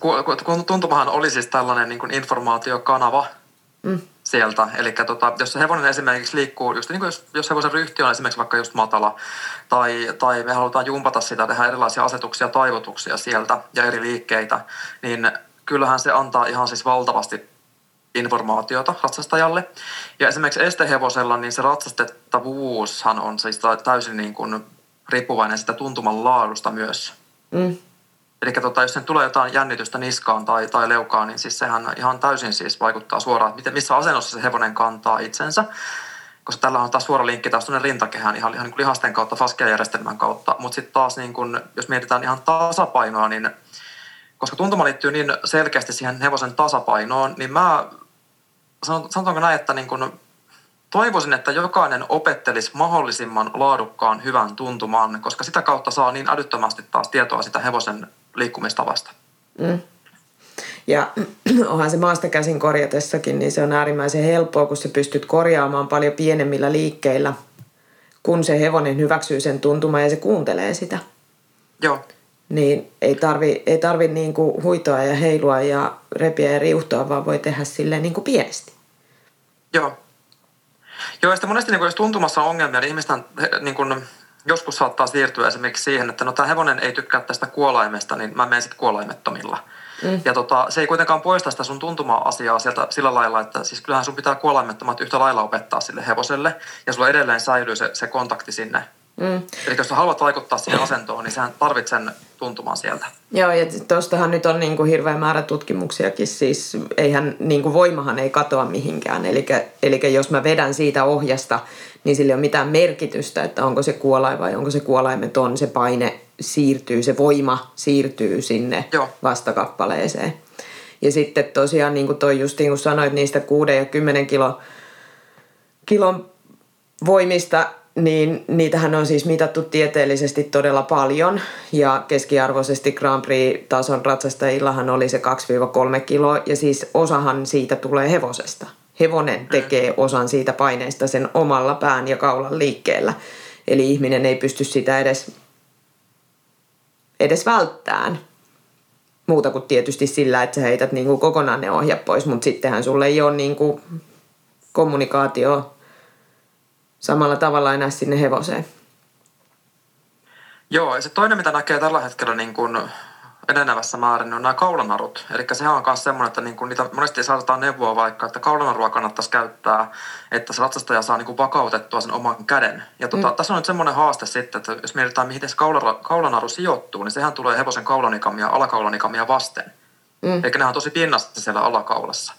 tuntumahan oli siis tällainen niin kuin informaatiokanava mm. sieltä. Eli tota, jos se hevonen esimerkiksi liikkuu, just niin kuin jos, jos hevosen ryhti on esimerkiksi vaikka just matala, tai, tai me halutaan jumpata sitä, tehdä erilaisia asetuksia, taivutuksia sieltä ja eri liikkeitä, niin kyllähän se antaa ihan siis valtavasti informaatiota ratsastajalle. Ja esimerkiksi estehevosella, niin se ratsastettavuushan on siis täysin niin kuin riippuvainen sitä tuntuman laadusta myös. Mm. Eli tota, jos sen tulee jotain jännitystä niskaan tai, tai leukaan, niin siis sehän ihan täysin siis vaikuttaa suoraan, että miten, missä asennossa se hevonen kantaa itsensä. Koska tällä on taas suora linkki taas tuonne rintakehään ihan, ihan niin kuin lihasten kautta, faskeajärjestelmän kautta. Mutta sitten taas niin kun, jos mietitään ihan tasapainoa, niin koska tuntuma liittyy niin selkeästi siihen hevosen tasapainoon, niin mä sanotaanko näin, että niin kun toivoisin, että jokainen opettelisi mahdollisimman laadukkaan hyvän tuntumaan, koska sitä kautta saa niin älyttömästi taas tietoa sitä hevosen liikkumistavasta. Mm. Ja onhan se maasta käsin korjatessakin, niin se on äärimmäisen helppoa, kun sä pystyt korjaamaan paljon pienemmillä liikkeillä, kun se hevonen hyväksyy sen tuntumaan ja se kuuntelee sitä. Joo. Niin ei tarvi, ei tarvi niin kuin huitoa ja heilua ja repiä ja riuhtoa, vaan voi tehdä silleen niin kuin pienesti. Joo. Joo, ja sitten monesti niin kun, jos tuntumassa on ongelmia, niin ihmisten niin kun, joskus saattaa siirtyä esimerkiksi siihen, että no tämä hevonen ei tykkää tästä kuolaimesta, niin mä menen sitten kuolaimettomilla. Mm. Ja tota, se ei kuitenkaan poista sitä sun tuntuma-asiaa sieltä sillä lailla, että siis kyllähän sun pitää kuolaimettomat yhtä lailla opettaa sille hevoselle, ja sulla edelleen säilyy se, se kontakti sinne Mm. Eli jos haluat vaikuttaa siihen asentoon, niin sehän tarvitset sen tuntumaan sieltä. Joo, ja tuostahan nyt on niin kuin hirveä määrä tutkimuksiakin, siis eihän niin kuin voimahan ei katoa mihinkään. Eli, eli jos mä vedän siitä ohjasta, niin sillä ei ole mitään merkitystä, että onko se kuolain vai onko se kuolaimeton, se paine siirtyy, se voima siirtyy sinne Joo. vastakappaleeseen. Ja sitten tosiaan, niin kuin toi just niin kuin sanoit, niistä 6 ja 10 kilo, kilon voimista niin niitähän on siis mitattu tieteellisesti todella paljon ja keskiarvoisesti Grand Prix-tason ratsastajillahan oli se 2-3 kiloa ja siis osahan siitä tulee hevosesta. Hevonen tekee osan siitä paineesta sen omalla pään ja kaulan liikkeellä. Eli ihminen ei pysty sitä edes, edes välttämään. Muuta kuin tietysti sillä, että sä heität niin kuin kokonaan ne ohjat pois, mutta sittenhän sulle ei ole niin kuin kommunikaatio samalla tavalla enää sinne hevoseen. Joo, ja se toinen, mitä näkee tällä hetkellä niin kuin enenevässä määrin, niin on nämä kaulanarut. Eli sehän on myös semmoinen, että niin kuin niitä monesti saatetaan neuvoa vaikka, että kaulanarua kannattaisi käyttää, että se ratsastaja saa niin kuin vakautettua sen oman käden. Ja tota, mm. tässä on nyt semmoinen haaste sitten, että jos mietitään, mihin se kaulanaru sijoittuu, niin sehän tulee hevosen kaulanikamia, alakaulanikamia vasten. Mm. Eli nehän on tosi pinnasta siellä alakaulassa.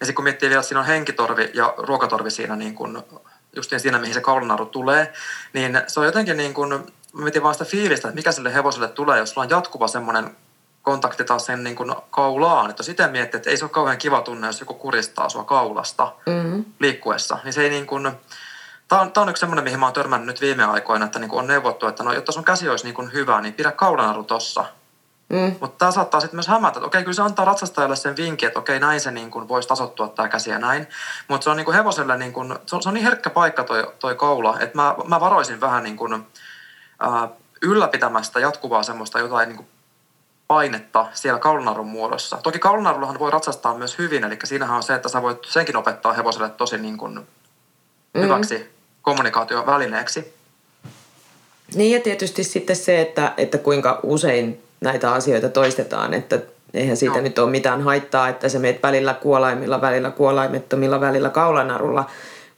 Ja sitten kun miettii vielä, että siinä on henkitorvi ja ruokatorvi siinä niin kuin just siinä, mihin se kaulanaru tulee, niin se on jotenkin niin kuin, mä mietin vaan sitä fiilistä, että mikä sille hevoselle tulee, jos sulla on jatkuva semmoinen kontakti taas sen niin kuin kaulaan. Että itse miettii, että ei se ole kauhean kiva tunne, jos joku kuristaa sua kaulasta mm-hmm. liikkuessa, niin se ei niin kuin, Tämä on, tämä on yksi semmoinen, mihin mä oon törmännyt nyt viime aikoina, että niin on neuvottu, että no, jotta sun käsi olisi niin kuin hyvä, niin pidä kaulanaru tossa. Mm. Mutta tämä saattaa sitten myös hämätä, että okei, kyllä se antaa ratsastajalle sen vinkin, että okei, näin se niin kuin voisi tasottua tämä käsi ja näin. Mutta se on niin kuin hevoselle, niin kuin, se, on, se on niin herkkä paikka toi, toi kaula, että mä, mä varoisin vähän niin kuin, ää, ylläpitämästä jatkuvaa semmoista jotain niin kuin painetta siellä kaulunarun muodossa. Toki kaulunarullahan voi ratsastaa myös hyvin, eli siinähän on se, että sä voit senkin opettaa hevoselle tosi niin kuin mm. hyväksi kommunikaatiovälineeksi. Niin ja tietysti sitten se, että, että kuinka usein näitä asioita toistetaan, että eihän siitä no. nyt ole mitään haittaa, että se meet välillä kuolaimilla, välillä kuolaimettomilla, välillä kaulanarulla,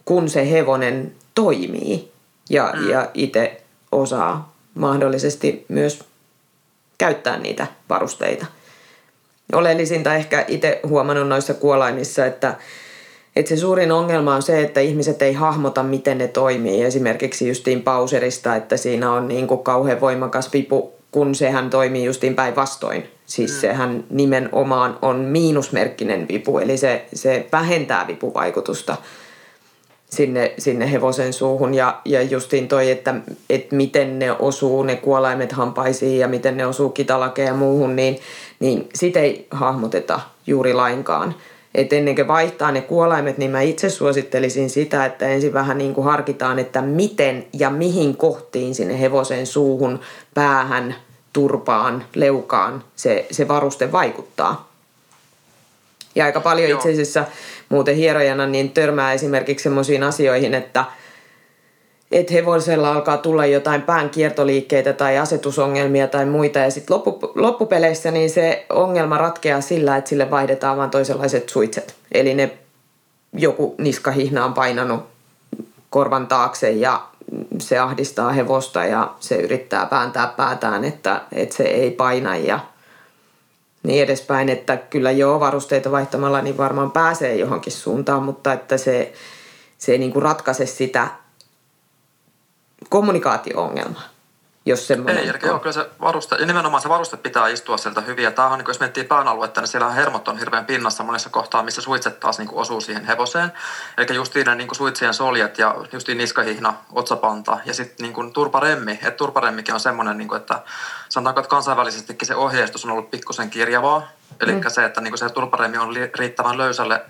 kun se hevonen toimii ja, mm. ja itse osaa mahdollisesti myös käyttää niitä varusteita. Oleellisinta ehkä itse huomannut noissa kuolaimissa, että, että se suurin ongelma on se, että ihmiset ei hahmota, miten ne toimii. Esimerkiksi justiin pauserista, että siinä on niin kuin kauhean voimakas vipu, kun sehän toimii justiin päinvastoin. Siis mm. sehän nimenomaan on miinusmerkkinen vipu, eli se, se vähentää vipuvaikutusta sinne, sinne hevosen suuhun. Ja, ja justiin toi, että, että miten ne osuu, ne kuolaimet hampaisiin ja miten ne osuu kitalakeen ja muuhun, niin, niin sitä ei hahmoteta juuri lainkaan. Et ennen kuin vaihtaa ne kuolaimet, niin mä itse suosittelisin sitä, että ensin vähän niin kuin harkitaan, että miten ja mihin kohtiin sinne hevosen suuhun, päähän, turpaan, leukaan se, se varuste vaikuttaa. Ja aika paljon Joo. itse asiassa muuten hierojana niin törmää esimerkiksi sellaisiin asioihin, että että hevosella alkaa tulla jotain pään kiertoliikkeitä tai asetusongelmia tai muita. Ja sitten loppu, loppupeleissä niin se ongelma ratkeaa sillä, että sille vaihdetaan vain toisenlaiset suitset. Eli ne joku niskahihna on painanut korvan taakse ja se ahdistaa hevosta ja se yrittää pääntää päätään, että, että se ei paina ja niin edespäin. Että kyllä joo, varusteita vaihtamalla niin varmaan pääsee johonkin suuntaan, mutta että se, se ei niin kuin ratkaise sitä kommunikaatio-ongelmaa jos semmoinen Ei, eli joo, kyllä se varuste, ja nimenomaan se varuste pitää istua sieltä hyvin. Ja tämähän, niin jos miettii pään aluetta, niin siellä hermot on hirveän pinnassa monessa kohtaa, missä suitset taas niin osuu siihen hevoseen. Eli justiin ne niin suitsien soljet ja justiin niskahihna, otsapanta ja sitten niin turparemmi. Että turparemmikin on semmoinen, niin kuin, että sanotaanko, että kansainvälisestikin se ohjeistus on ollut pikkusen kirjavaa. Eli mm. se, että niin se turparemmi on riittävän löysälle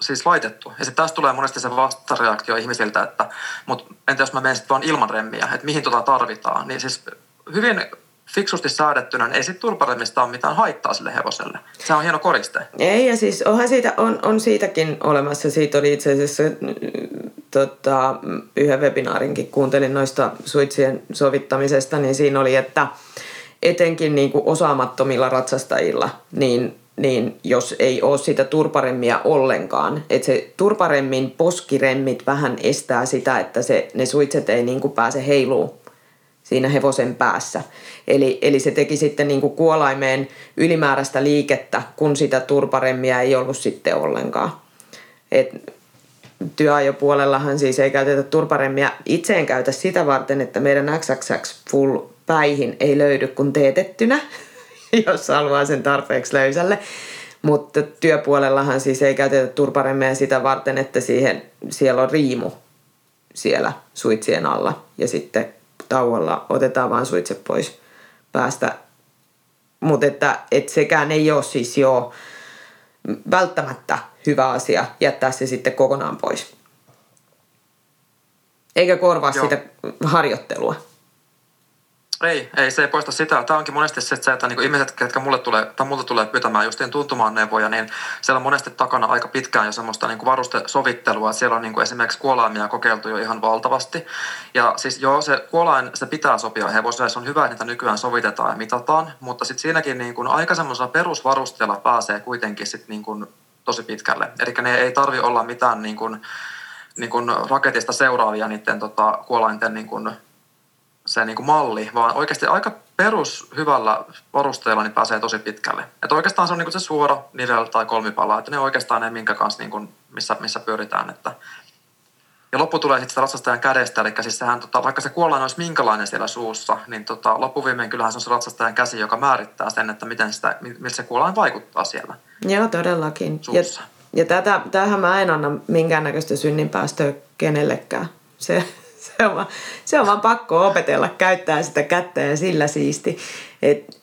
siis laitettu. Ja sitten taas tulee monesti se vastareaktio ihmisiltä, että mutta entä jos mä menen sitten vaan ilman remmiä, että mihin tota tarvitaan. Niin siis hyvin fiksusti säädettynä, niin ei sitten turparemmista ole mitään haittaa sille hevoselle. Se on hieno koriste. Ei, ja siis onhan siitä, on, on siitäkin olemassa. Siitä oli itse asiassa tota, yhden webinaarinkin kuuntelin noista suitsien sovittamisesta, niin siinä oli, että etenkin niin kuin osaamattomilla ratsastajilla, niin niin jos ei ole sitä turparemmia ollenkaan, että se turparemmin poskiremmit vähän estää sitä, että se, ne suitset ei niin kuin pääse heiluu siinä hevosen päässä. Eli, eli se teki sitten niin kuin kuolaimeen ylimääräistä liikettä, kun sitä turparemmia ei ollut sitten ollenkaan. Et työajopuolellahan siis ei käytetä turparemmia. Itse en käytä sitä varten, että meidän XXX Full päihin ei löydy kuin teetettynä. jos haluaa sen tarpeeksi löysälle. Mutta työpuolellahan siis ei käytetä turparemmeja sitä varten, että siihen, siellä on riimu siellä suitsien alla. Ja sitten tauolla otetaan vain suitset pois päästä. Mutta että, että sekään ei ole siis jo välttämättä hyvä asia jättää se sitten kokonaan pois. Eikä korvaa Joo. sitä harjoittelua. Ei, ei, se ei poista sitä. Tämä onkin monesti se, että niin ihmiset, ketkä mulle tulee, tai mulle tulee pyytämään justiin tuntumaan neuvoja, niin siellä on monesti takana aika pitkään jo semmoista niin varustesovittelua. Siellä on niin kuin esimerkiksi kuolaimia kokeiltu jo ihan valtavasti. Ja siis joo, se kuolain, se pitää sopia hevoselle. Se on hyvä, että niitä nykyään sovitetaan ja mitataan, mutta sitten siinäkin niin kuin aika semmoisella perusvarusteella pääsee kuitenkin sit niin kuin tosi pitkälle. Eli ne ei tarvi olla mitään niin kuin, niin kuin raketista seuraavia niiden tota, kuolainten niin kuin se niin kuin malli, vaan oikeasti aika perus hyvällä varusteella niin pääsee tosi pitkälle. Että oikeastaan se on niin kuin se suora nivel tai kolmipala, että ne oikeastaan ne minkä kanssa niin kuin, missä, missä pyöritään. Että. Ja loppu tulee sitten ratsastajan kädestä, eli siis sehän, tota, vaikka se kuollaan olisi minkälainen siellä suussa, niin tota, loppuviimein kyllähän se on se ratsastajan käsi, joka määrittää sen, että miten sitä, miltä se kuollaan vaikuttaa siellä Joo, todellakin. Suussa. Ja, ja tätä, tämähän mä en anna minkäännäköistä synninpäästöä kenellekään. Se, se, on vaan, se on vaan pakko opetella käyttää sitä kättä ja sillä siisti. Et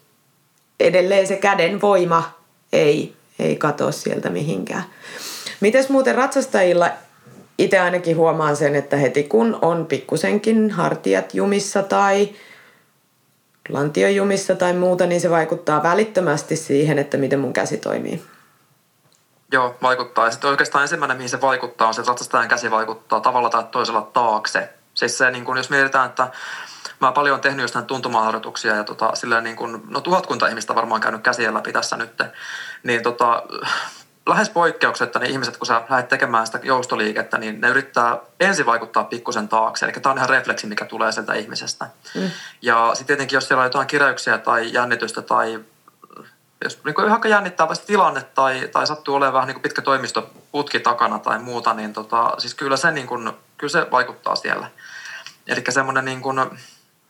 edelleen se käden voima ei, ei katoa sieltä mihinkään. Mites muuten ratsastajilla itse ainakin huomaan sen, että heti kun on pikkusenkin hartiat jumissa tai lantiojumissa tai muuta, niin se vaikuttaa välittömästi siihen, että miten mun käsi toimii. Joo, vaikuttaa. Ja sitten oikeastaan ensimmäinen, mihin se vaikuttaa, on se, että ratsastajan käsi vaikuttaa tavalla tai toisella taakse. Siis se, niin kun, jos mietitään, että mä paljon olen tehnyt jostain tuntumaharjoituksia ja tota, silleen niin kun, no tuhatkunta ihmistä varmaan käynyt käsiä läpi tässä nyt, niin tota, lähes poikkeuksetta niin ihmiset, kun sä lähdet tekemään sitä joustoliikettä, niin ne yrittää ensin vaikuttaa pikkusen taakse. Eli tämä on ihan refleksi, mikä tulee sieltä ihmisestä. Mm. Ja sitten tietenkin, jos siellä on jotain kiräyksiä tai jännitystä tai jos niin kuin ihan jännittävästi tilanne tai, tai sattuu olemaan vähän niin kuin pitkä toimistoputki takana tai muuta, niin tota, siis kyllä se, niin kuin, kyllä se vaikuttaa siellä. Eli semmoinen niin kuin,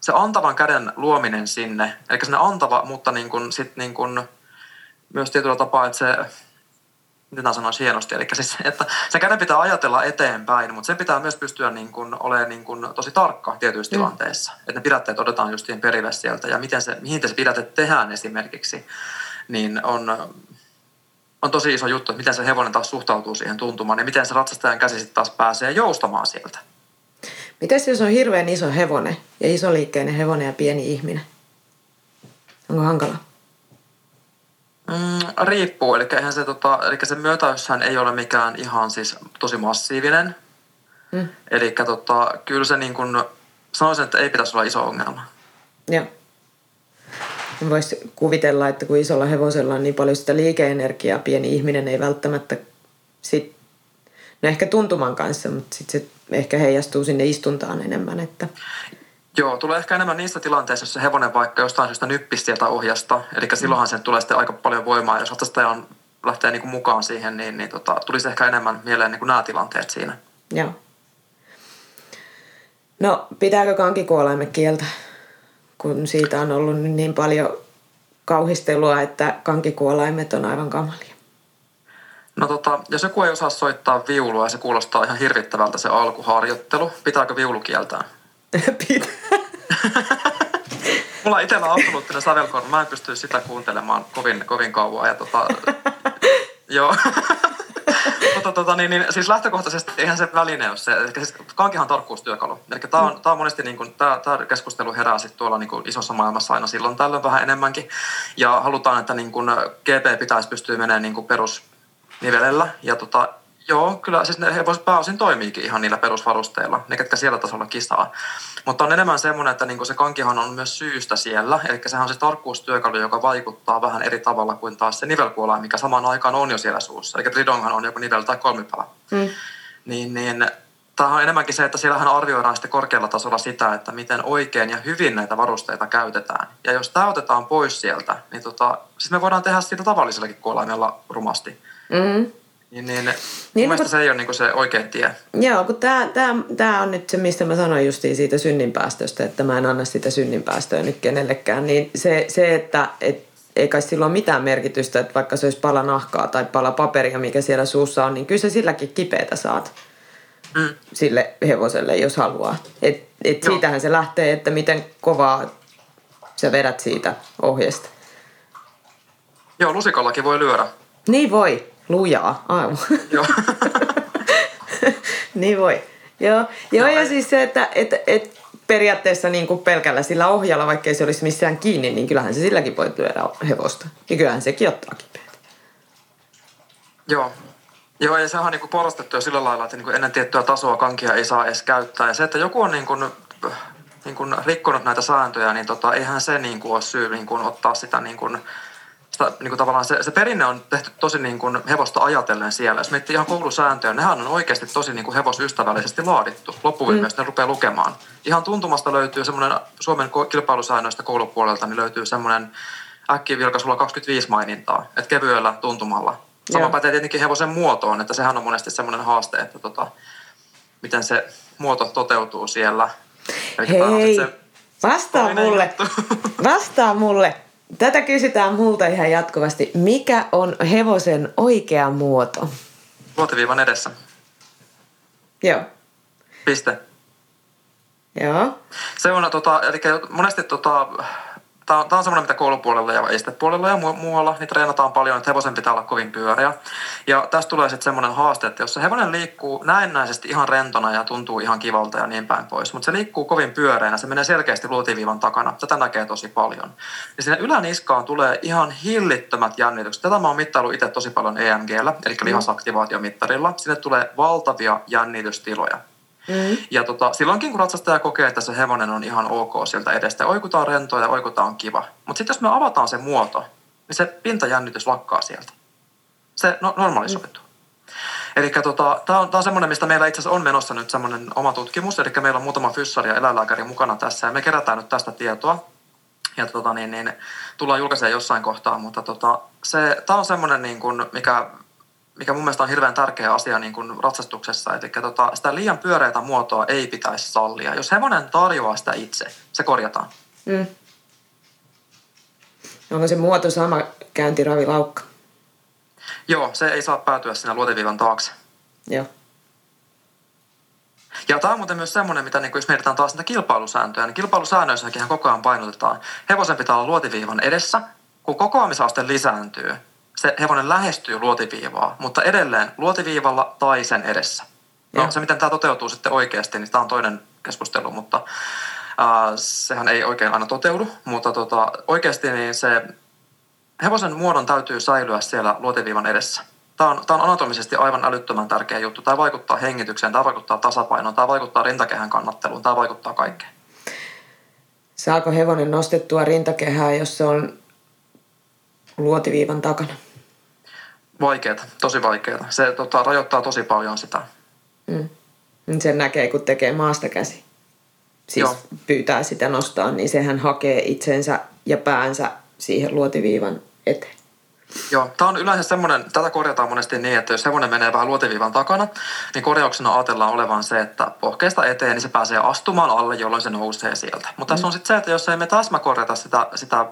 se antavan käden luominen sinne, eli sinne antava, mutta niin kuin, sit niin kuin, myös tietyllä tapaa, että se, miten sanoisi hienosti, eli siis, että se käden pitää ajatella eteenpäin, mutta sen pitää myös pystyä niin kuin, olemaan niin kuin, tosi tarkka tietyissä mm. tilanteissa. Että ne pidätteet otetaan justiin perive sieltä ja miten se, mihin te se pidätte tehdään esimerkiksi, niin on, on tosi iso juttu, että miten se hevonen taas suhtautuu siihen tuntumaan ja miten se ratsastajan käsi sitten taas pääsee joustamaan sieltä. Mitäs jos on hirveän iso hevonen ja iso liikkeinen hevonen ja pieni ihminen? Onko hankala? Mm, riippuu, eli, eihän se, tota, eli se myötäyshän ei ole mikään ihan siis tosi massiivinen. Mm. Eli tota, kyllä se niin kuin, sanoisin, että ei pitäisi olla iso ongelma. Joo. Voisi kuvitella, että kun isolla hevosella on niin paljon sitä liikeenergiaa, pieni ihminen ei välttämättä sit, no ehkä tuntuman kanssa, mutta sitten se ehkä heijastuu sinne istuntaan enemmän. Että. Joo, tulee ehkä enemmän niissä tilanteissa, jos se hevonen vaikka jostain syystä nyppisi sieltä ohjasta. Eli silloinhan sen tulee sitten aika paljon voimaa. Jos ratsastaja on, lähtee niin kuin mukaan siihen, niin, niin tota, tulisi ehkä enemmän mieleen niin kuin nämä tilanteet siinä. Joo. No, pitääkö kankikuolaimet kieltä? Kun siitä on ollut niin paljon kauhistelua, että kankikuolaimet on aivan kamalia. No tota, jos joku ei osaa soittaa viulua ja se kuulostaa ihan hirvittävältä se alkuharjoittelu, pitääkö viulu kieltää? Pitää. Mulla on itsellä absoluuttinen sävelkorva. Mä en pysty sitä kuuntelemaan kovin, kovin kauan. Ja tota, joo. Mutta tota, niin, niin, siis lähtökohtaisesti eihän se väline ole se. Eli siis kankihan on tarkkuustyökalu. Eli tämä on, tää on monesti, niin kuin, tämä, tämä keskustelu herää sit tuolla niin kuin isossa maailmassa aina silloin tällöin vähän enemmänkin. Ja halutaan, että niin kuin GP pitäisi pystyä menemään niin kuin perusnivelellä. Ja tota, Joo, kyllä siis ne hevos pääosin toimiikin ihan niillä perusvarusteilla, ne ketkä siellä tasolla kisaa. Mutta on enemmän semmoinen, että niinku se kankihan on myös syystä siellä, eli sehän on se tarkkuustyökalu, joka vaikuttaa vähän eri tavalla kuin taas se nivelkuola, mikä samaan aikaan on jo siellä suussa. Eli tridonghan on joko nivel- tai kolmipala. Mm. Niin, niin Tämä on enemmänkin se, että siellähän arvioidaan sitten korkealla tasolla sitä, että miten oikein ja hyvin näitä varusteita käytetään. Ja jos tämä otetaan pois sieltä, niin tota, siis me voidaan tehdä siitä tavallisellakin kuolaimella rumasti. Mm. Niin, niin, niin mun niin, se ei ole niin se oikea tie. Joo, kun tämä, tämä, tämä on nyt se, mistä mä sanoin justiin siitä synninpäästöstä, että mä en anna sitä synninpäästöä nyt kenellekään. Niin se, se että et, ei kai sillä ole mitään merkitystä, että vaikka se olisi pala nahkaa tai pala paperia, mikä siellä suussa on, niin kyllä se silläkin kipeätä saat mm. sille hevoselle, jos haluaa. Et, et siitähän se lähtee, että miten kovaa sä vedät siitä ohjeesta. Joo, lusikallakin voi lyödä. Niin voi. Lujaa, aivan. Joo. niin voi. Joo, Joo ja siis se, että et, et periaatteessa niin kuin pelkällä sillä ohjalla, vaikka se olisi missään kiinni, niin kyllähän se silläkin voi lyödä hevosta. Ja kyllähän sekin ottaa kipeät. Joo. Joo, ja se on niin kuin porrastettu jo sillä lailla, että niin kuin ennen tiettyä tasoa kankia ei saa edes käyttää. Ja se, että joku on niin kuin, niin kuin rikkonut näitä sääntöjä, niin tota, eihän se niin kuin ole syy niin kuin ottaa sitä niin kuin sitä, niin kuin tavallaan se, se perinne on tehty tosi niin kuin hevosta ajatellen siellä. Jos miettii ihan koulusääntöjä, nehän on oikeasti tosi niin kuin hevosystävällisesti laadittu. Loppuun mm. ne rupeaa lukemaan. Ihan tuntumasta löytyy semmoinen Suomen kilpailusäännöistä koulupuolelta, niin löytyy semmoinen äkkivilkaisulla 25 mainintaa, että kevyellä tuntumalla. Sama pätee tietenkin hevosen muotoon, että sehän on monesti semmoinen haaste, että tota, miten se muoto toteutuu siellä. Eli Hei, se vastaa mulle. Vastaa mulle. Tätä kysytään multa ihan jatkuvasti. Mikä on hevosen oikea muoto? Luoteviivan edessä. Joo. Piste. Joo. Se on, tota, eli monesti tota, Tämä on, tämä on semmoinen, mitä koulupuolella ja estepuolella ja muualla, niin treenataan paljon, että hevosen pitää olla kovin pyöreä. Ja tästä tulee sitten semmoinen haaste, että jos se hevonen liikkuu näennäisesti ihan rentona ja tuntuu ihan kivalta ja niin päin pois, mutta se liikkuu kovin pyöreänä, se menee selkeästi luotiviivan takana, tätä näkee tosi paljon. Ja sinne yläniskaan tulee ihan hillittömät jännitykset. Tätä mä oon mittailu itse tosi paljon EMGllä, eli lihasaktivaatiomittarilla. Sinne tulee valtavia jännitystiloja. Mm. Ja tota, silloinkin kun ratsastaja kokee, että se hevonen on ihan ok sieltä edestä, oikutaan rentoa ja oikutaan kiva. Mutta sitten jos me avataan se muoto, niin se pintajännitys lakkaa sieltä. Se no, normalisoituu. Eli tota, tämä on, tää on semmoinen, mistä meillä itse asiassa on menossa nyt semmoinen oma tutkimus. Eli meillä on muutama fyssari ja eläinlääkäri mukana tässä ja me kerätään nyt tästä tietoa. Ja tota, niin, niin, tullaan julkaisemaan jossain kohtaa, mutta tota, se, tämä on semmoinen, niin kuin, mikä, mikä mun mielestä on hirveän tärkeä asia niin kuin ratsastuksessa. Eli tota, sitä liian pyöreitä muotoa ei pitäisi sallia. Jos hevonen tarjoaa sitä itse, se korjataan. Mm. Onko se muoto sama käyntiravilaukka? Joo, se ei saa päätyä sinne luoteviivan taakse. Joo. Ja tämä on muuten myös semmoinen, mitä niin jos mietitään taas niitä kilpailusääntöjä, niin kilpailusäännöissäkin koko ajan painotetaan. Hevosen pitää olla luotiviivan edessä. Kun kokoamisaste lisääntyy, se hevonen lähestyy luotiviivaa, mutta edelleen luotiviivalla tai sen edessä. No Joo. se, miten tämä toteutuu sitten oikeasti, niin tämä on toinen keskustelu, mutta äh, sehän ei oikein aina toteudu. Mutta tota, oikeasti niin se hevosen muodon täytyy säilyä siellä luotiviivan edessä. Tämä on, tämä on anatomisesti aivan älyttömän tärkeä juttu. Tämä vaikuttaa hengitykseen, tämä vaikuttaa tasapainoon, tämä vaikuttaa rintakehän kannatteluun, tämä vaikuttaa kaikkeen. Saako hevonen nostettua rintakehää, jos se on luotiviivan takana? Vaikeeta, tosi vaikeeta. Se tota, rajoittaa tosi paljon sitä. Mm. Niin Sen näkee, kun tekee maasta käsi. Siis Joo. pyytää sitä nostaa, niin sehän hakee itsensä ja päänsä siihen luotiviivan eteen. Joo, tämä on yleensä semmoinen, tätä korjataan monesti niin, että jos hevonen menee vähän luotiviivan takana, niin korjauksena ajatellaan olevan se, että pohkeesta eteen, niin se pääsee astumaan alle, jolloin se nousee sieltä. Mutta tässä on sitten se, että jos ei me täsmäkorjata sitä, sitä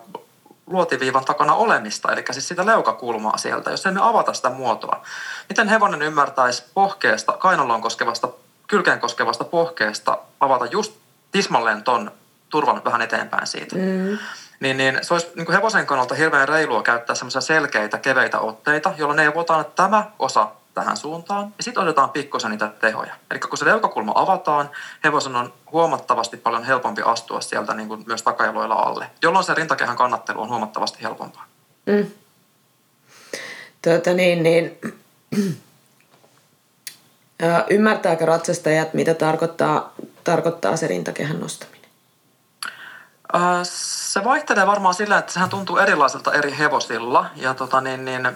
luotiviivan takana olemista, eli siis sitä leukakulmaa sieltä, jos emme avata sitä muotoa, miten hevonen ymmärtäisi pohkeesta, kainaloon koskevasta, kylkeen koskevasta pohkeesta avata just tismalleen ton turvan vähän eteenpäin siitä. Mm. Niin, niin se olisi niin kuin hevosen kannalta hirveän reilua käyttää semmoisia selkeitä, keveitä otteita, jolloin neuvotaan, että tämä osa tähän suuntaan, ja sitten otetaan pikkusen niitä tehoja. Eli kun se leukakulma avataan, hevosen on huomattavasti paljon helpompi astua sieltä niin kuin myös takajaloilla alle, jolloin se rintakehän kannattelu on huomattavasti helpompaa. Mm. Tuota niin, niin ymmärtääkö ratsastajat, mitä tarkoittaa, tarkoittaa se rintakehän nostaminen? Se vaihtelee varmaan sillä, että sehän tuntuu erilaiselta eri hevosilla. Ja tota niin, niin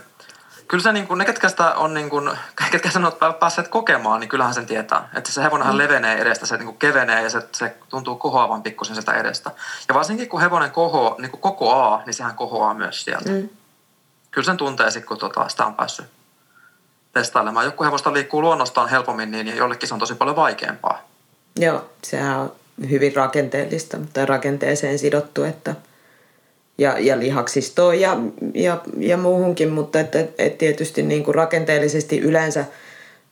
kyllä se niin kuin, ne, ketkä sitä on niin kuin, ketkä sen on päässeet kokemaan, niin kyllähän sen tietää. Että se hevonenhan mm. levenee edestä, se niin kuin kevenee ja se, se tuntuu kohoavan pikkusen sitä edestä. Ja varsinkin kun hevonen kohoaa, niin kuin kokoaa, niin sehän kohoaa myös sieltä. Mm. Kyllä sen tuntee sitten, kun tota, sitä on päässyt testailemaan. Joku hevosta liikkuu luonnostaan helpommin, niin jollekin se on tosi paljon vaikeampaa. Joo, sehän on hyvin rakenteellista tai rakenteeseen sidottu, että ja, ja lihaksistoon ja, ja, ja muuhunkin, mutta että, että tietysti niin kuin rakenteellisesti yleensä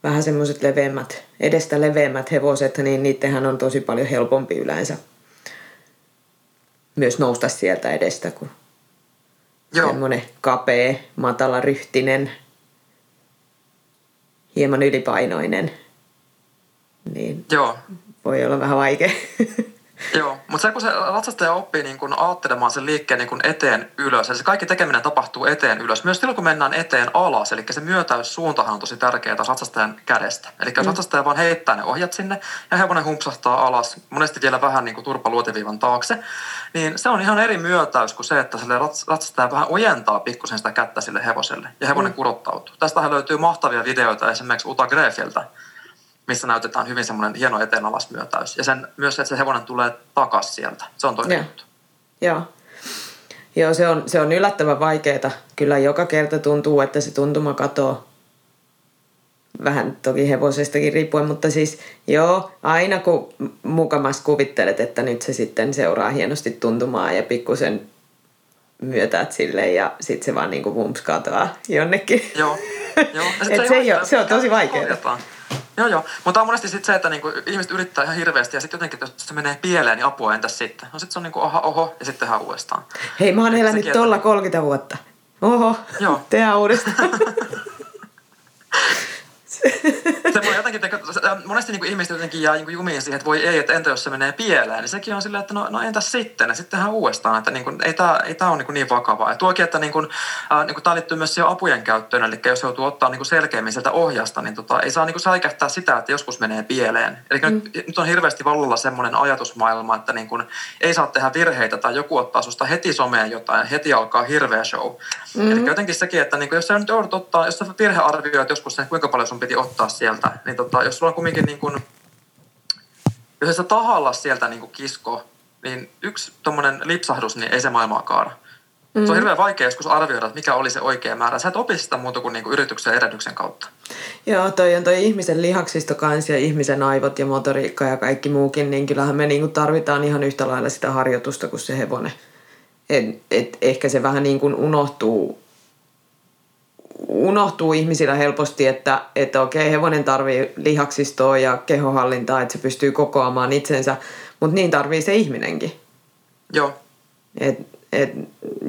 vähän semmoiset leveämmät, edestä leveämmät hevoset, niin niittenhän on tosi paljon helpompi yleensä myös nousta sieltä edestä kuin Joo. semmoinen kapea, matala ryhtinen, hieman ylipainoinen, niin Joo, voi olla vähän vaikea. Joo, mutta se kun se ratsastaja oppii niin kun ajattelemaan sen liikkeen niin kun eteen ylös, eli se kaikki tekeminen tapahtuu eteen ylös, myös silloin kun mennään eteen alas, eli se myötäyssuuntahan on tosi tärkeää ratsastajan kädestä. Eli jos ratsastaja vaan heittää ne ohjat sinne ja hevonen humpsahtaa alas, monesti vielä vähän niin kuin turpa luotiviivan taakse, niin se on ihan eri myötäys kuin se, että sille rats- ratsastaja vähän ojentaa pikkusen sitä kättä sille hevoselle ja hevonen mm. kurottautuu. Tästähän löytyy mahtavia videoita esimerkiksi Uta Grefiltä, missä näytetään hyvin semmoinen hieno eteen alas myötäys. Ja sen, myös, että se hevonen tulee takas sieltä. Se on toinen Joo. juttu. Joo. Joo, se on, se on yllättävän vaikeaa. Kyllä joka kerta tuntuu, että se tuntuma katoo. Vähän toki hevosestakin riippuen, mutta siis joo, aina kun mukamas kuvittelet, että nyt se sitten seuraa hienosti tuntumaa ja pikkusen myötäät sille ja sitten se vaan niinku vumps katoaa jonnekin. Joo. Joo. Et se, haittaa, ole, se on tosi vaikeaa. Joo, joo. Mutta on monesti sitten se, että niinku ihmiset yrittää ihan hirveästi ja sitten jotenkin, jos se menee pieleen, niin apua entäs sitten? No sitten se on niinku aha, oho ja sitten tehdään uudestaan. Hei, mä oon Sekin, elänyt tuolla 30 vuotta. Oho, Joo. tehdään uudestaan. se voi jotenkin, monesti niin kuin ihmiset jotenkin jää niin kuin jumiin siihen, että voi ei, että entä jos se menee pieleen, niin sekin on silleen, että no, no entäs sitten, ja sitten uudestaan, että niin kuin, ei tämä ei tää ole niin, kuin niin vakavaa. Ja tuokin, että niin kuin, äh, niin kuin tämä liittyy myös siihen apujen käyttöön, eli jos joutuu ottaa niin kuin selkeämmin sieltä ohjasta, niin tota, ei saa niin kuin säikähtää sitä, että joskus menee pieleen. Eli mm. nyt, nyt, on hirveästi vallalla semmoinen ajatusmaailma, että niin kuin, ei saa tehdä virheitä tai joku ottaa susta heti someen jotain ja heti alkaa hirveä show. Mm-hmm. Eli jotenkin sekin, että niin kuin, jos sä nyt joudut ottaa, jos sä virhearvioit joskus sen, kuinka paljon sun piti ottaa sieltä, niin tota, jos sulla on kumminkin niin kuin, jos sä tahalla sieltä niin kuin kisko, niin yksi tuommoinen lipsahdus, niin ei se maailmaa kaada. Mm. Se on mm. hirveän vaikea joskus arvioida, että mikä oli se oikea määrä. Sä et opi sitä muuta kuin niinku yrityksen ja erehdyksen kautta. Joo, toi on toi ihmisen lihaksisto kanssa ja ihmisen aivot ja motoriikka ja kaikki muukin, niin kyllähän me niinku tarvitaan ihan yhtä lailla sitä harjoitusta kuin se hevonen. Et, et ehkä se vähän niin kuin unohtuu, unohtuu ihmisillä helposti, että, että okei, hevonen tarvii lihaksistoa ja kehohallintaa, että se pystyy kokoamaan itsensä, mutta niin tarvii se ihminenkin. Joo. Et, et,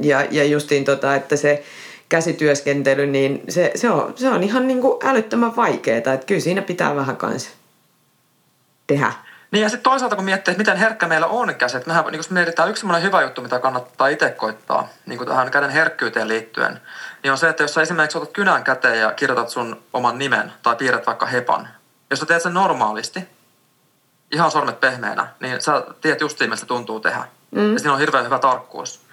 ja, ja justiin tota, että se käsityöskentely, niin se, se, on, se on ihan niin kuin älyttömän vaikeaa. Että kyllä siinä pitää vähän kanssa tehdä. Niin ja sitten toisaalta kun miettii, että miten herkkä meillä on käsi, mehän niin kun mietitään yksi sellainen hyvä juttu, mitä kannattaa itse koittaa niin kuin tähän käden herkkyyteen liittyen, niin on se, että jos sä esimerkiksi otat kynän käteen ja kirjoitat sun oman nimen tai piirrät vaikka hepan, jos sä teet sen normaalisti, ihan sormet pehmeänä, niin sä tiedät justiin, miltä se tuntuu tehdä. Mm. Ja siinä on hirveän hyvä tarkkuus.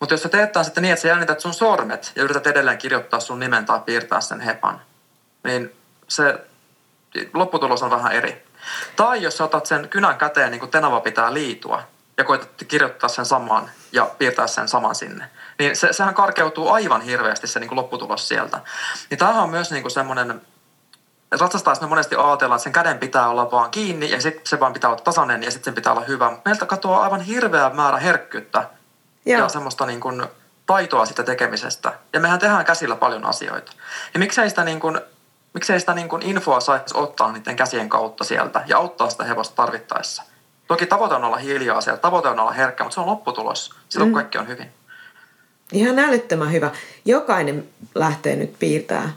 Mutta jos sä teet tämän sitten niin, että sä jännität sun sormet ja yrität edelleen kirjoittaa sun nimen tai piirtää sen hepan, niin se lopputulos on vähän eri. Tai jos sä otat sen kynän käteen, niin kuin tenava pitää liitua, ja koetat kirjoittaa sen saman ja piirtää sen saman sinne, niin se, sehän karkeutuu aivan hirveästi se niin kuin lopputulos sieltä. Niin tämähän on myös niin kuin semmoinen, ratsastaessa me monesti ajatellaan, että sen käden pitää olla vaan kiinni ja sitten se vaan pitää olla tasainen ja sitten sen pitää olla hyvä. Meiltä katoaa aivan hirveä määrä herkkyyttä Joo. ja semmoista niin kuin taitoa sitä tekemisestä. Ja mehän tehdään käsillä paljon asioita. Ja miksei sitä, niin kuin, miksei sitä niin kuin infoa saisi ottaa niiden käsien kautta sieltä ja auttaa sitä hevosta tarvittaessa. Toki tavoite on olla hiljaa siellä, tavoite on olla herkkä, mutta se on lopputulos. Silloin mm. kaikki on hyvin. Ihan älyttömän hyvä. Jokainen lähtee nyt piirtää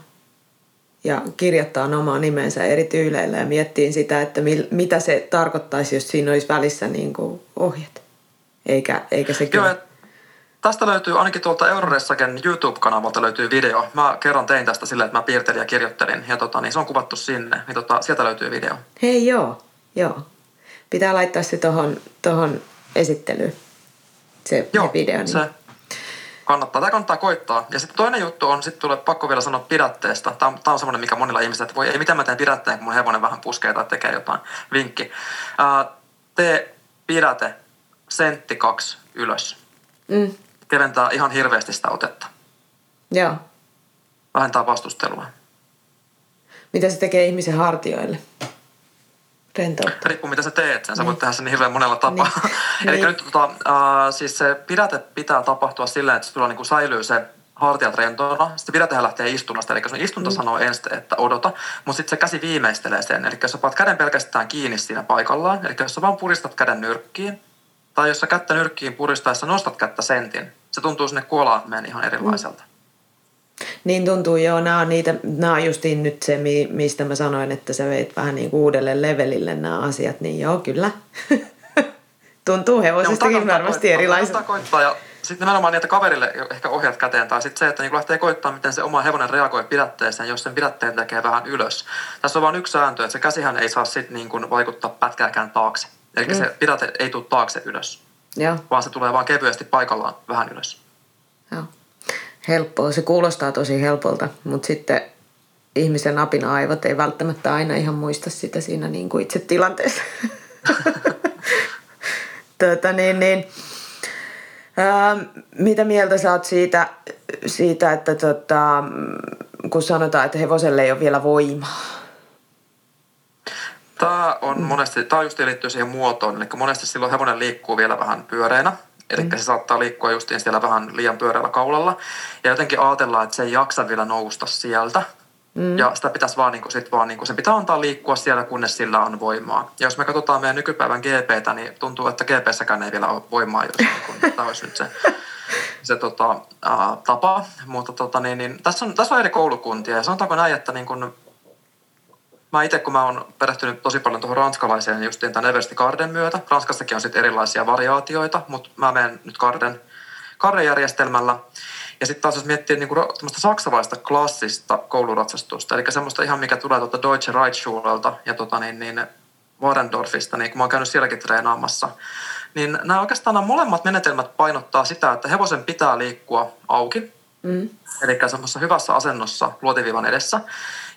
ja kirjoittaa omaa nimensä eri tyyleillä ja miettii sitä, että mil, mitä se tarkoittaisi, jos siinä olisi välissä niin kuin ohjeet. Eikä, eikä se Joo, Tästä löytyy ainakin tuolta Euroressaken YouTube-kanavalta löytyy video. Mä kerran tein tästä silleen, että mä piirtelin ja kirjoittelin. Ja tota, niin se on kuvattu sinne. Niin tota, sieltä löytyy video. Hei joo, joo. Pitää laittaa se tohon, tohon esittelyyn. Se joo, video. Niin. se kannattaa. Tämä kannattaa koittaa. Ja sitten toinen juttu on, sitten tulee pakko vielä sanoa pidätteestä. Tämä on, tämä on semmoinen, mikä monilla ihmisillä, että voi, ei mitä mä teen pidätteen, kun mun hevonen vähän puskee tai tekee jotain. Vinkki. Ää, tee pidäte sentti kaksi ylös. Mm keventää ihan hirveästi sitä otetta. Joo. Vähentää vastustelua. Mitä se tekee ihmisen hartioille? Rentoutta. Riippuu mitä sä teet sen. Sä niin. voit tehdä sen hirveän monella tapaa. Niin. Eli niin. nyt tota, äh, siis se pidäte pitää tapahtua silleen, että sulla niinku säilyy se hartiat rentona. Sitten pidätehän lähtee istunnosta. Eli sun istunto mm. sanoo ensin, että odota. Mutta sitten se käsi viimeistelee sen. Eli jos sä paat käden pelkästään kiinni siinä paikallaan. Eli jos sä vaan puristat käden nyrkkiin. Tai jos sä kättä nyrkkiin puristaessa nostat kättä sentin se tuntuu sinne kuolaimeen ihan erilaiselta. Mm. Niin tuntuu, joo. Nämä on, niitä, nämä on justiin nyt se, mistä mä sanoin, että sä veit vähän niin kuin uudelle levelille nämä asiat. Niin joo, kyllä. tuntuu hevosestakin varmasti erilaiselta. ja sitten nimenomaan niitä kaverille ehkä ohjat käteen, tai sitten se, että niin lähtee koittaa, miten se oma hevonen reagoi pidätteeseen, jos sen pidätteen tekee vähän ylös. Tässä on vain yksi sääntö, että se käsihän ei saa sitten niin kuin vaikuttaa pätkääkään taakse. Eli mm. se pidäte ei tule taakse ylös. Joo. vaan se tulee vaan kevyesti paikallaan vähän ylös. Joo. Helppoa. Se kuulostaa tosi helpolta, mutta sitten ihmisen apina-aivot ei välttämättä aina ihan muista sitä siinä niin kuin itse tilanteessa. tuota, niin, niin. Ää, mitä mieltä sä oot siitä, siitä että tota, kun sanotaan, että hevoselle ei ole vielä voimaa? Tämä on monesti, tämä just liittyy siihen muotoon, eli monesti silloin hevonen liikkuu vielä vähän pyöreänä, eli mm. se saattaa liikkua justiin siellä vähän liian pyöreällä kaulalla, ja jotenkin ajatellaan, että se ei jaksa vielä nousta sieltä, Mm. Ja sitä pitäisi vaan, niin kuin, sit vaan niin kuin, sen pitää antaa liikkua siellä, kunnes sillä on voimaa. Ja jos me katsotaan meidän nykypäivän GPtä, niin tuntuu, että GPssäkään ei vielä ole voimaa, jos niin kuin, tämä olisi nyt se, se tota, ää, tapa. Mutta tota, niin, niin, tässä, on, tässä on eri koulukuntia ja sanotaanko näin, että niin kuin, mä itse kun mä oon perehtynyt tosi paljon tuohon ranskalaiseen niin justiin tämän Eversti Garden myötä. Ranskassakin on sitten erilaisia variaatioita, mutta mä menen nyt Garden, Garden järjestelmällä. Ja sitten taas jos miettii niin kuin saksalaista klassista kouluratsastusta, eli semmoista ihan mikä tulee tuota Deutsche Reitschulelta ja tota niin, niin Warendorfista, niin kun mä oon käynyt sielläkin treenaamassa, niin nämä oikeastaan nämä molemmat menetelmät painottaa sitä, että hevosen pitää liikkua auki, mm. eli semmoisessa hyvässä asennossa luotiviivan edessä.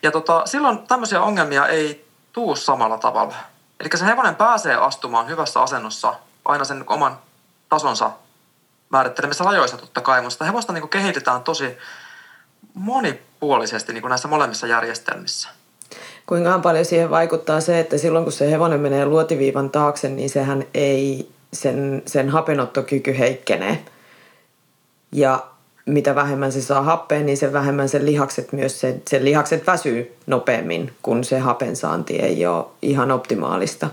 Ja tota, silloin tämmöisiä ongelmia ei tuu samalla tavalla. Eli se hevonen pääsee astumaan hyvässä asennossa aina sen oman tasonsa määrittelemissä rajoissa totta kai, mutta sitä hevosta niin kehitetään tosi monipuolisesti niin näissä molemmissa järjestelmissä. Kuinka paljon siihen vaikuttaa se, että silloin kun se hevonen menee luotiviivan taakse, niin sehän ei, sen, sen hapenottokyky heikkenee. Ja mitä vähemmän se saa happea, niin sen vähemmän sen lihakset myös, sen, sen lihakset väsyy nopeammin, kun se hapen saanti ei ole ihan optimaalista.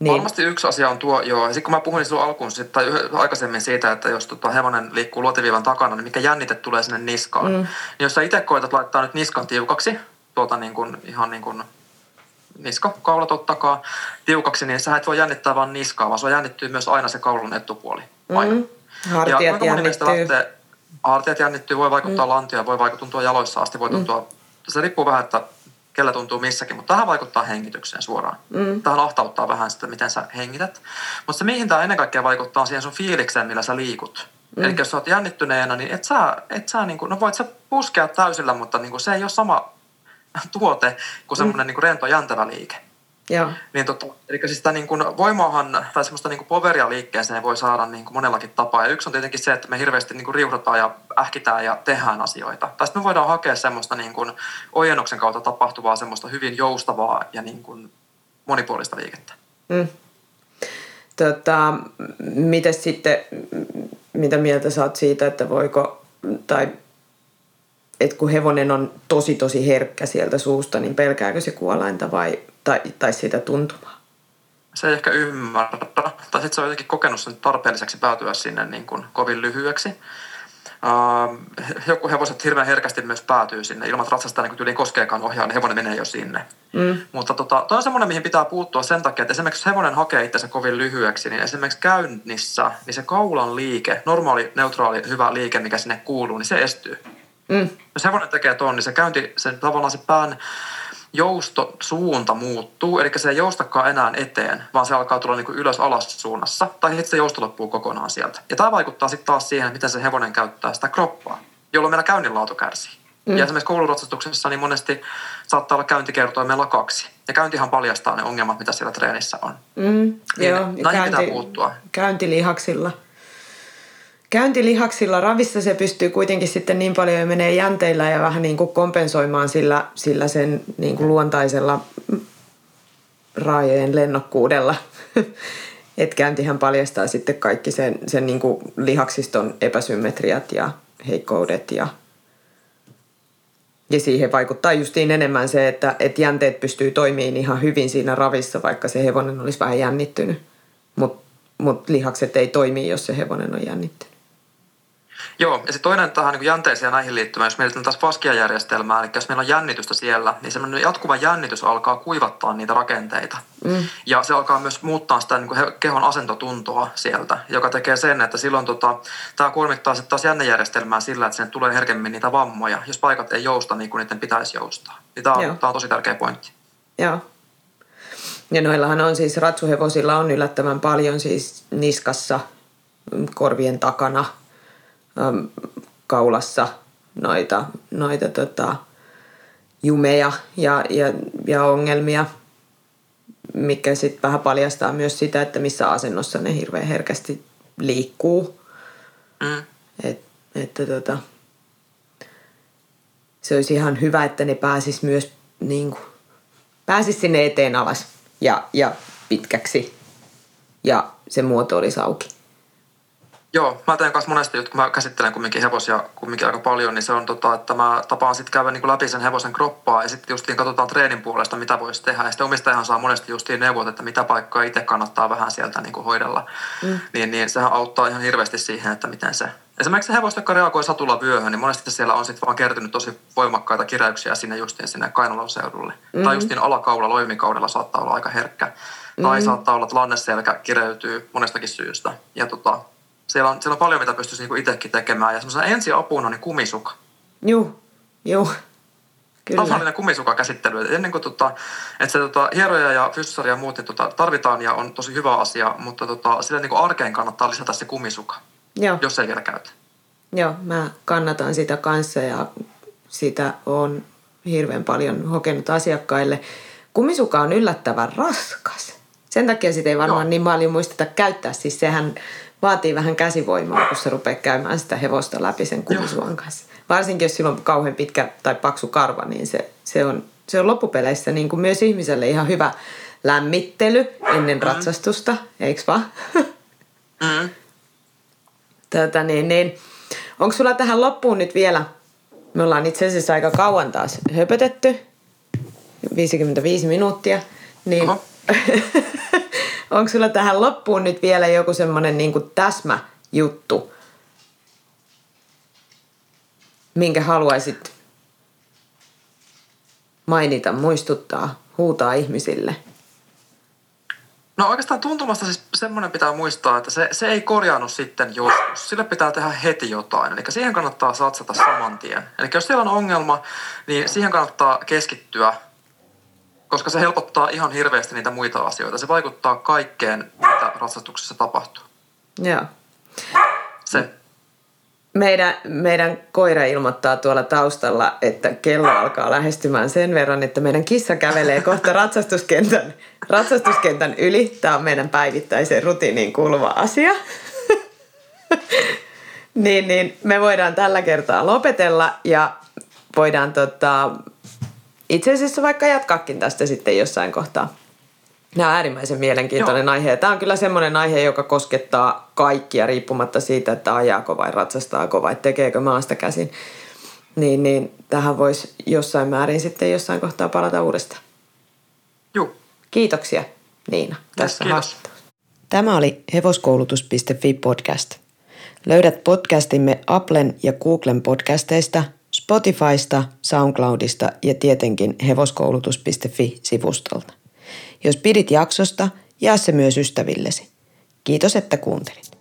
Niin. Varmasti yksi asia on tuo, joo. Sitten kun mä puhuin silloin alkuun sit, tai aikaisemmin siitä, että jos tota hevonen liikkuu luotiviivan takana, niin mikä jännite tulee sinne niskaan. Mm. Niin jos sä itse koetat laittaa nyt niskan tiukaksi, tuota niin kuin, ihan niin kuin niska, kaula tottakaa tiukaksi, niin sä et voi jännittää vaan niskaa, vaan se jännittyy myös aina se kaulun etupuoli. Aina. Mm. Hartiat ja jännittyy. Lähtee, hartiat jännittyy, voi vaikuttaa mm. lantioon, voi vaikuttaa jaloissa asti, voi mm. tuntua, mm. se riippuu vähän, että kellä tuntuu missäkin, mutta tähän vaikuttaa hengitykseen suoraan. Mm. Tähän ahtauttaa vähän sitä, miten sä hengität. Mutta se mihin tämä ennen kaikkea vaikuttaa siihen sun fiilikseen, millä sä liikut. Mm. Eli jos sä oot jännittyneenä, niin et sä, et sä niinku, no voit sä puskea täysillä, mutta niinku se ei ole sama tuote kuin semmoinen mm. niin rento jäntävä liike. Joo. Niin tota, eli siis sitä niin kuin voimaahan tai semmoista niin kuin poveria liikkeeseen voi saada niin kuin monellakin tapaa. Ja yksi on tietenkin se, että me hirveästi niin kuin riuhdataan ja ähkitään ja tehdään asioita. Tai sitten me voidaan hakea semmoista niin kuin ojennuksen kautta tapahtuvaa semmoista hyvin joustavaa ja niin kuin monipuolista liikettä. Mm. Tota, miten sitten, mitä mieltä saat siitä, että voiko, tai että kun hevonen on tosi tosi herkkä sieltä suusta, niin pelkääkö se kuolainta vai, tai, tai sitä tuntumaa? Se ei ehkä ymmärrä. Tai sitten se on jotenkin kokenut sen tarpeelliseksi päätyä sinne niin kuin kovin lyhyeksi. Uh, joku hevoset hirveän herkästi myös päätyy sinne. Ilman, että ratsastaja niin yli koskeekaan ohjaa, niin hevonen menee jo sinne. Mm. Mutta tota, toi on semmoinen, mihin pitää puuttua sen takia, että esimerkiksi jos hevonen hakee itsensä kovin lyhyeksi, niin esimerkiksi käynnissä, niin se kaulan liike, normaali, neutraali, hyvä liike, mikä sinne kuuluu, niin se estyy. Mm. Jos hevonen tekee tuon, niin se käynti, se, tavallaan se pään jousto suunta muuttuu, eli se ei joustakaan enää eteen, vaan se alkaa tulla niin ylös-alas suunnassa, tai sitten se jousto loppuu kokonaan sieltä. Ja tämä vaikuttaa sitten taas siihen, miten se hevonen käyttää sitä kroppaa, jolloin meillä käynnin laatu kärsii. Mm. Ja esimerkiksi kouluratsastuksessa niin monesti saattaa olla käyntikertoimella kaksi. Ja käyntihan paljastaa ne ongelmat, mitä siellä treenissä on. Mm, niin joo, näihin käynti, pitää puuttua. Käyntilihaksilla käyntilihaksilla ravissa se pystyy kuitenkin sitten niin paljon ja menee jänteillä ja vähän niin kuin kompensoimaan sillä, sillä sen niin kuin luontaisella raajojen lennokkuudella. Et käyntihän paljastaa sitten kaikki sen, sen niin kuin lihaksiston epäsymmetriat ja heikkoudet ja ja siihen vaikuttaa justiin enemmän se, että, että jänteet pystyy toimimaan ihan hyvin siinä ravissa, vaikka se hevonen olisi vähän jännittynyt. Mutta mut lihakset ei toimi, jos se hevonen on jännittynyt. Joo, ja se toinen tähän niin jänteisiin ja näihin liittyen, jos mietitään taas faskiajärjestelmää, eli jos meillä on jännitystä siellä, niin semmoinen jatkuva jännitys alkaa kuivattaa niitä rakenteita. Mm. Ja se alkaa myös muuttaa sitä niin kuin kehon asentotuntoa sieltä, joka tekee sen, että silloin tota, tämä kuormittaa sitten taas jännejärjestelmää sillä, että sen tulee herkemmin niitä vammoja, jos paikat ei jousta niin kuin niiden pitäisi joustaa. Niin tämä on, tämä on tosi tärkeä pointti. Joo. Ja noillahan on siis, ratsuhevosilla on yllättävän paljon siis niskassa, korvien takana – Ähm, kaulassa noita, noita tota, jumeja ja, ja, ja ongelmia, mikä sitten vähän paljastaa myös sitä, että missä asennossa ne hirveän herkästi liikkuu. Mm. Et, että tota, se olisi ihan hyvä, että ne pääsis myös niin kuin, pääsis sinne eteen alas ja, ja pitkäksi ja se muoto olisi auki. Joo, mä teen kanssa monesti, kun mä käsittelen kumminkin hevosia kumminkin aika paljon, niin se on tota, että mä tapaan sitten käydä niin läpi sen hevosen kroppaa ja sitten justiin katsotaan treenin puolesta, mitä voisi tehdä. Ja sitten omistajahan saa monesti justiin neuvot, että mitä paikkaa itse kannattaa vähän sieltä niin kuin hoidella. Mm. Niin, niin sehän auttaa ihan hirveästi siihen, että miten se... Esimerkiksi se hevosta, joka reagoi satulla vyöhön, niin monesti siellä on sitten vaan kertynyt tosi voimakkaita kiräyksiä sinne justiin sinne kainalon seudulle. Mm-hmm. Tai justiin alakaula loimikaudella saattaa olla aika herkkä. Mm-hmm. Tai saattaa olla, että lanneselkä kireytyy monestakin syystä. Ja tota, siellä on, siellä on paljon, mitä pystyisi niinku itsekin tekemään. Ja semmoisena ensiapuna niin kumisuka. Juu, juu. Kyllä. Tavallinen kumisuka käsittely. Ennen kuin tota, että se tota, hieroja ja fyssari ja muut niin tota, tarvitaan ja on tosi hyvä asia, mutta tota, sille niin arkeen kannattaa lisätä se kumisuka, Joo. jos ei vielä käytä. Joo, mä kannatan sitä kanssa ja sitä on hirveän paljon hokenut asiakkaille. Kumisuka on yllättävän raskas. Sen takia sitä ei varmaan Joo. niin paljon muisteta käyttää. Siis sehän vaatii vähän käsivoimaa, kun se rupeaa käymään sitä hevosta läpi sen kumisuan kanssa. Varsinkin jos sillä on kauhean pitkä tai paksu karva, niin se, se, on, se on loppupeleissä niin kuin myös ihmiselle ihan hyvä lämmittely ennen mm. ratsastusta, eikö vaan? Mm. Tätä, niin, niin. Onko sulla tähän loppuun nyt vielä, me ollaan itse asiassa aika kauan taas höpötetty, 55 minuuttia, niin Onko sulla tähän loppuun nyt vielä joku semmoinen niin täsmäjuttu, minkä haluaisit mainita, muistuttaa, huutaa ihmisille? No oikeastaan tuntumasta siis semmoinen pitää muistaa, että se, se ei korjaannu sitten joskus. Sille pitää tehdä heti jotain. Eli siihen kannattaa satsata saman tien. Eli jos siellä on ongelma, niin siihen kannattaa keskittyä koska se helpottaa ihan hirveästi niitä muita asioita. Se vaikuttaa kaikkeen, mitä ratsastuksessa tapahtuu. Joo. Se. Meidän, meidän koira ilmoittaa tuolla taustalla, että kello alkaa lähestymään sen verran, että meidän kissa kävelee kohta ratsastuskentän, ratsastuskentän yli. Tämä on meidän päivittäiseen rutiiniin kuuluva asia. niin, niin me voidaan tällä kertaa lopetella ja voidaan tota, itse asiassa vaikka jatkaakin tästä sitten jossain kohtaa. Nämä on äärimmäisen mielenkiintoinen Joo. aihe. Tämä on kyllä semmoinen aihe, joka koskettaa kaikkia riippumatta siitä, että ajaako vai ratsastaako vai tekeekö maasta käsin. Niin, niin tähän voisi jossain määrin sitten jossain kohtaa palata uudestaan. Joo. Kiitoksia Niina tässä Kiitos. Tämä oli hevoskoulutus.fi podcast. Löydät podcastimme Applen ja Googlen podcasteista – Spotifysta, SoundCloudista ja tietenkin hevoskoulutus.fi-sivustolta. Jos pidit jaksosta, jaa se myös ystävillesi. Kiitos, että kuuntelit.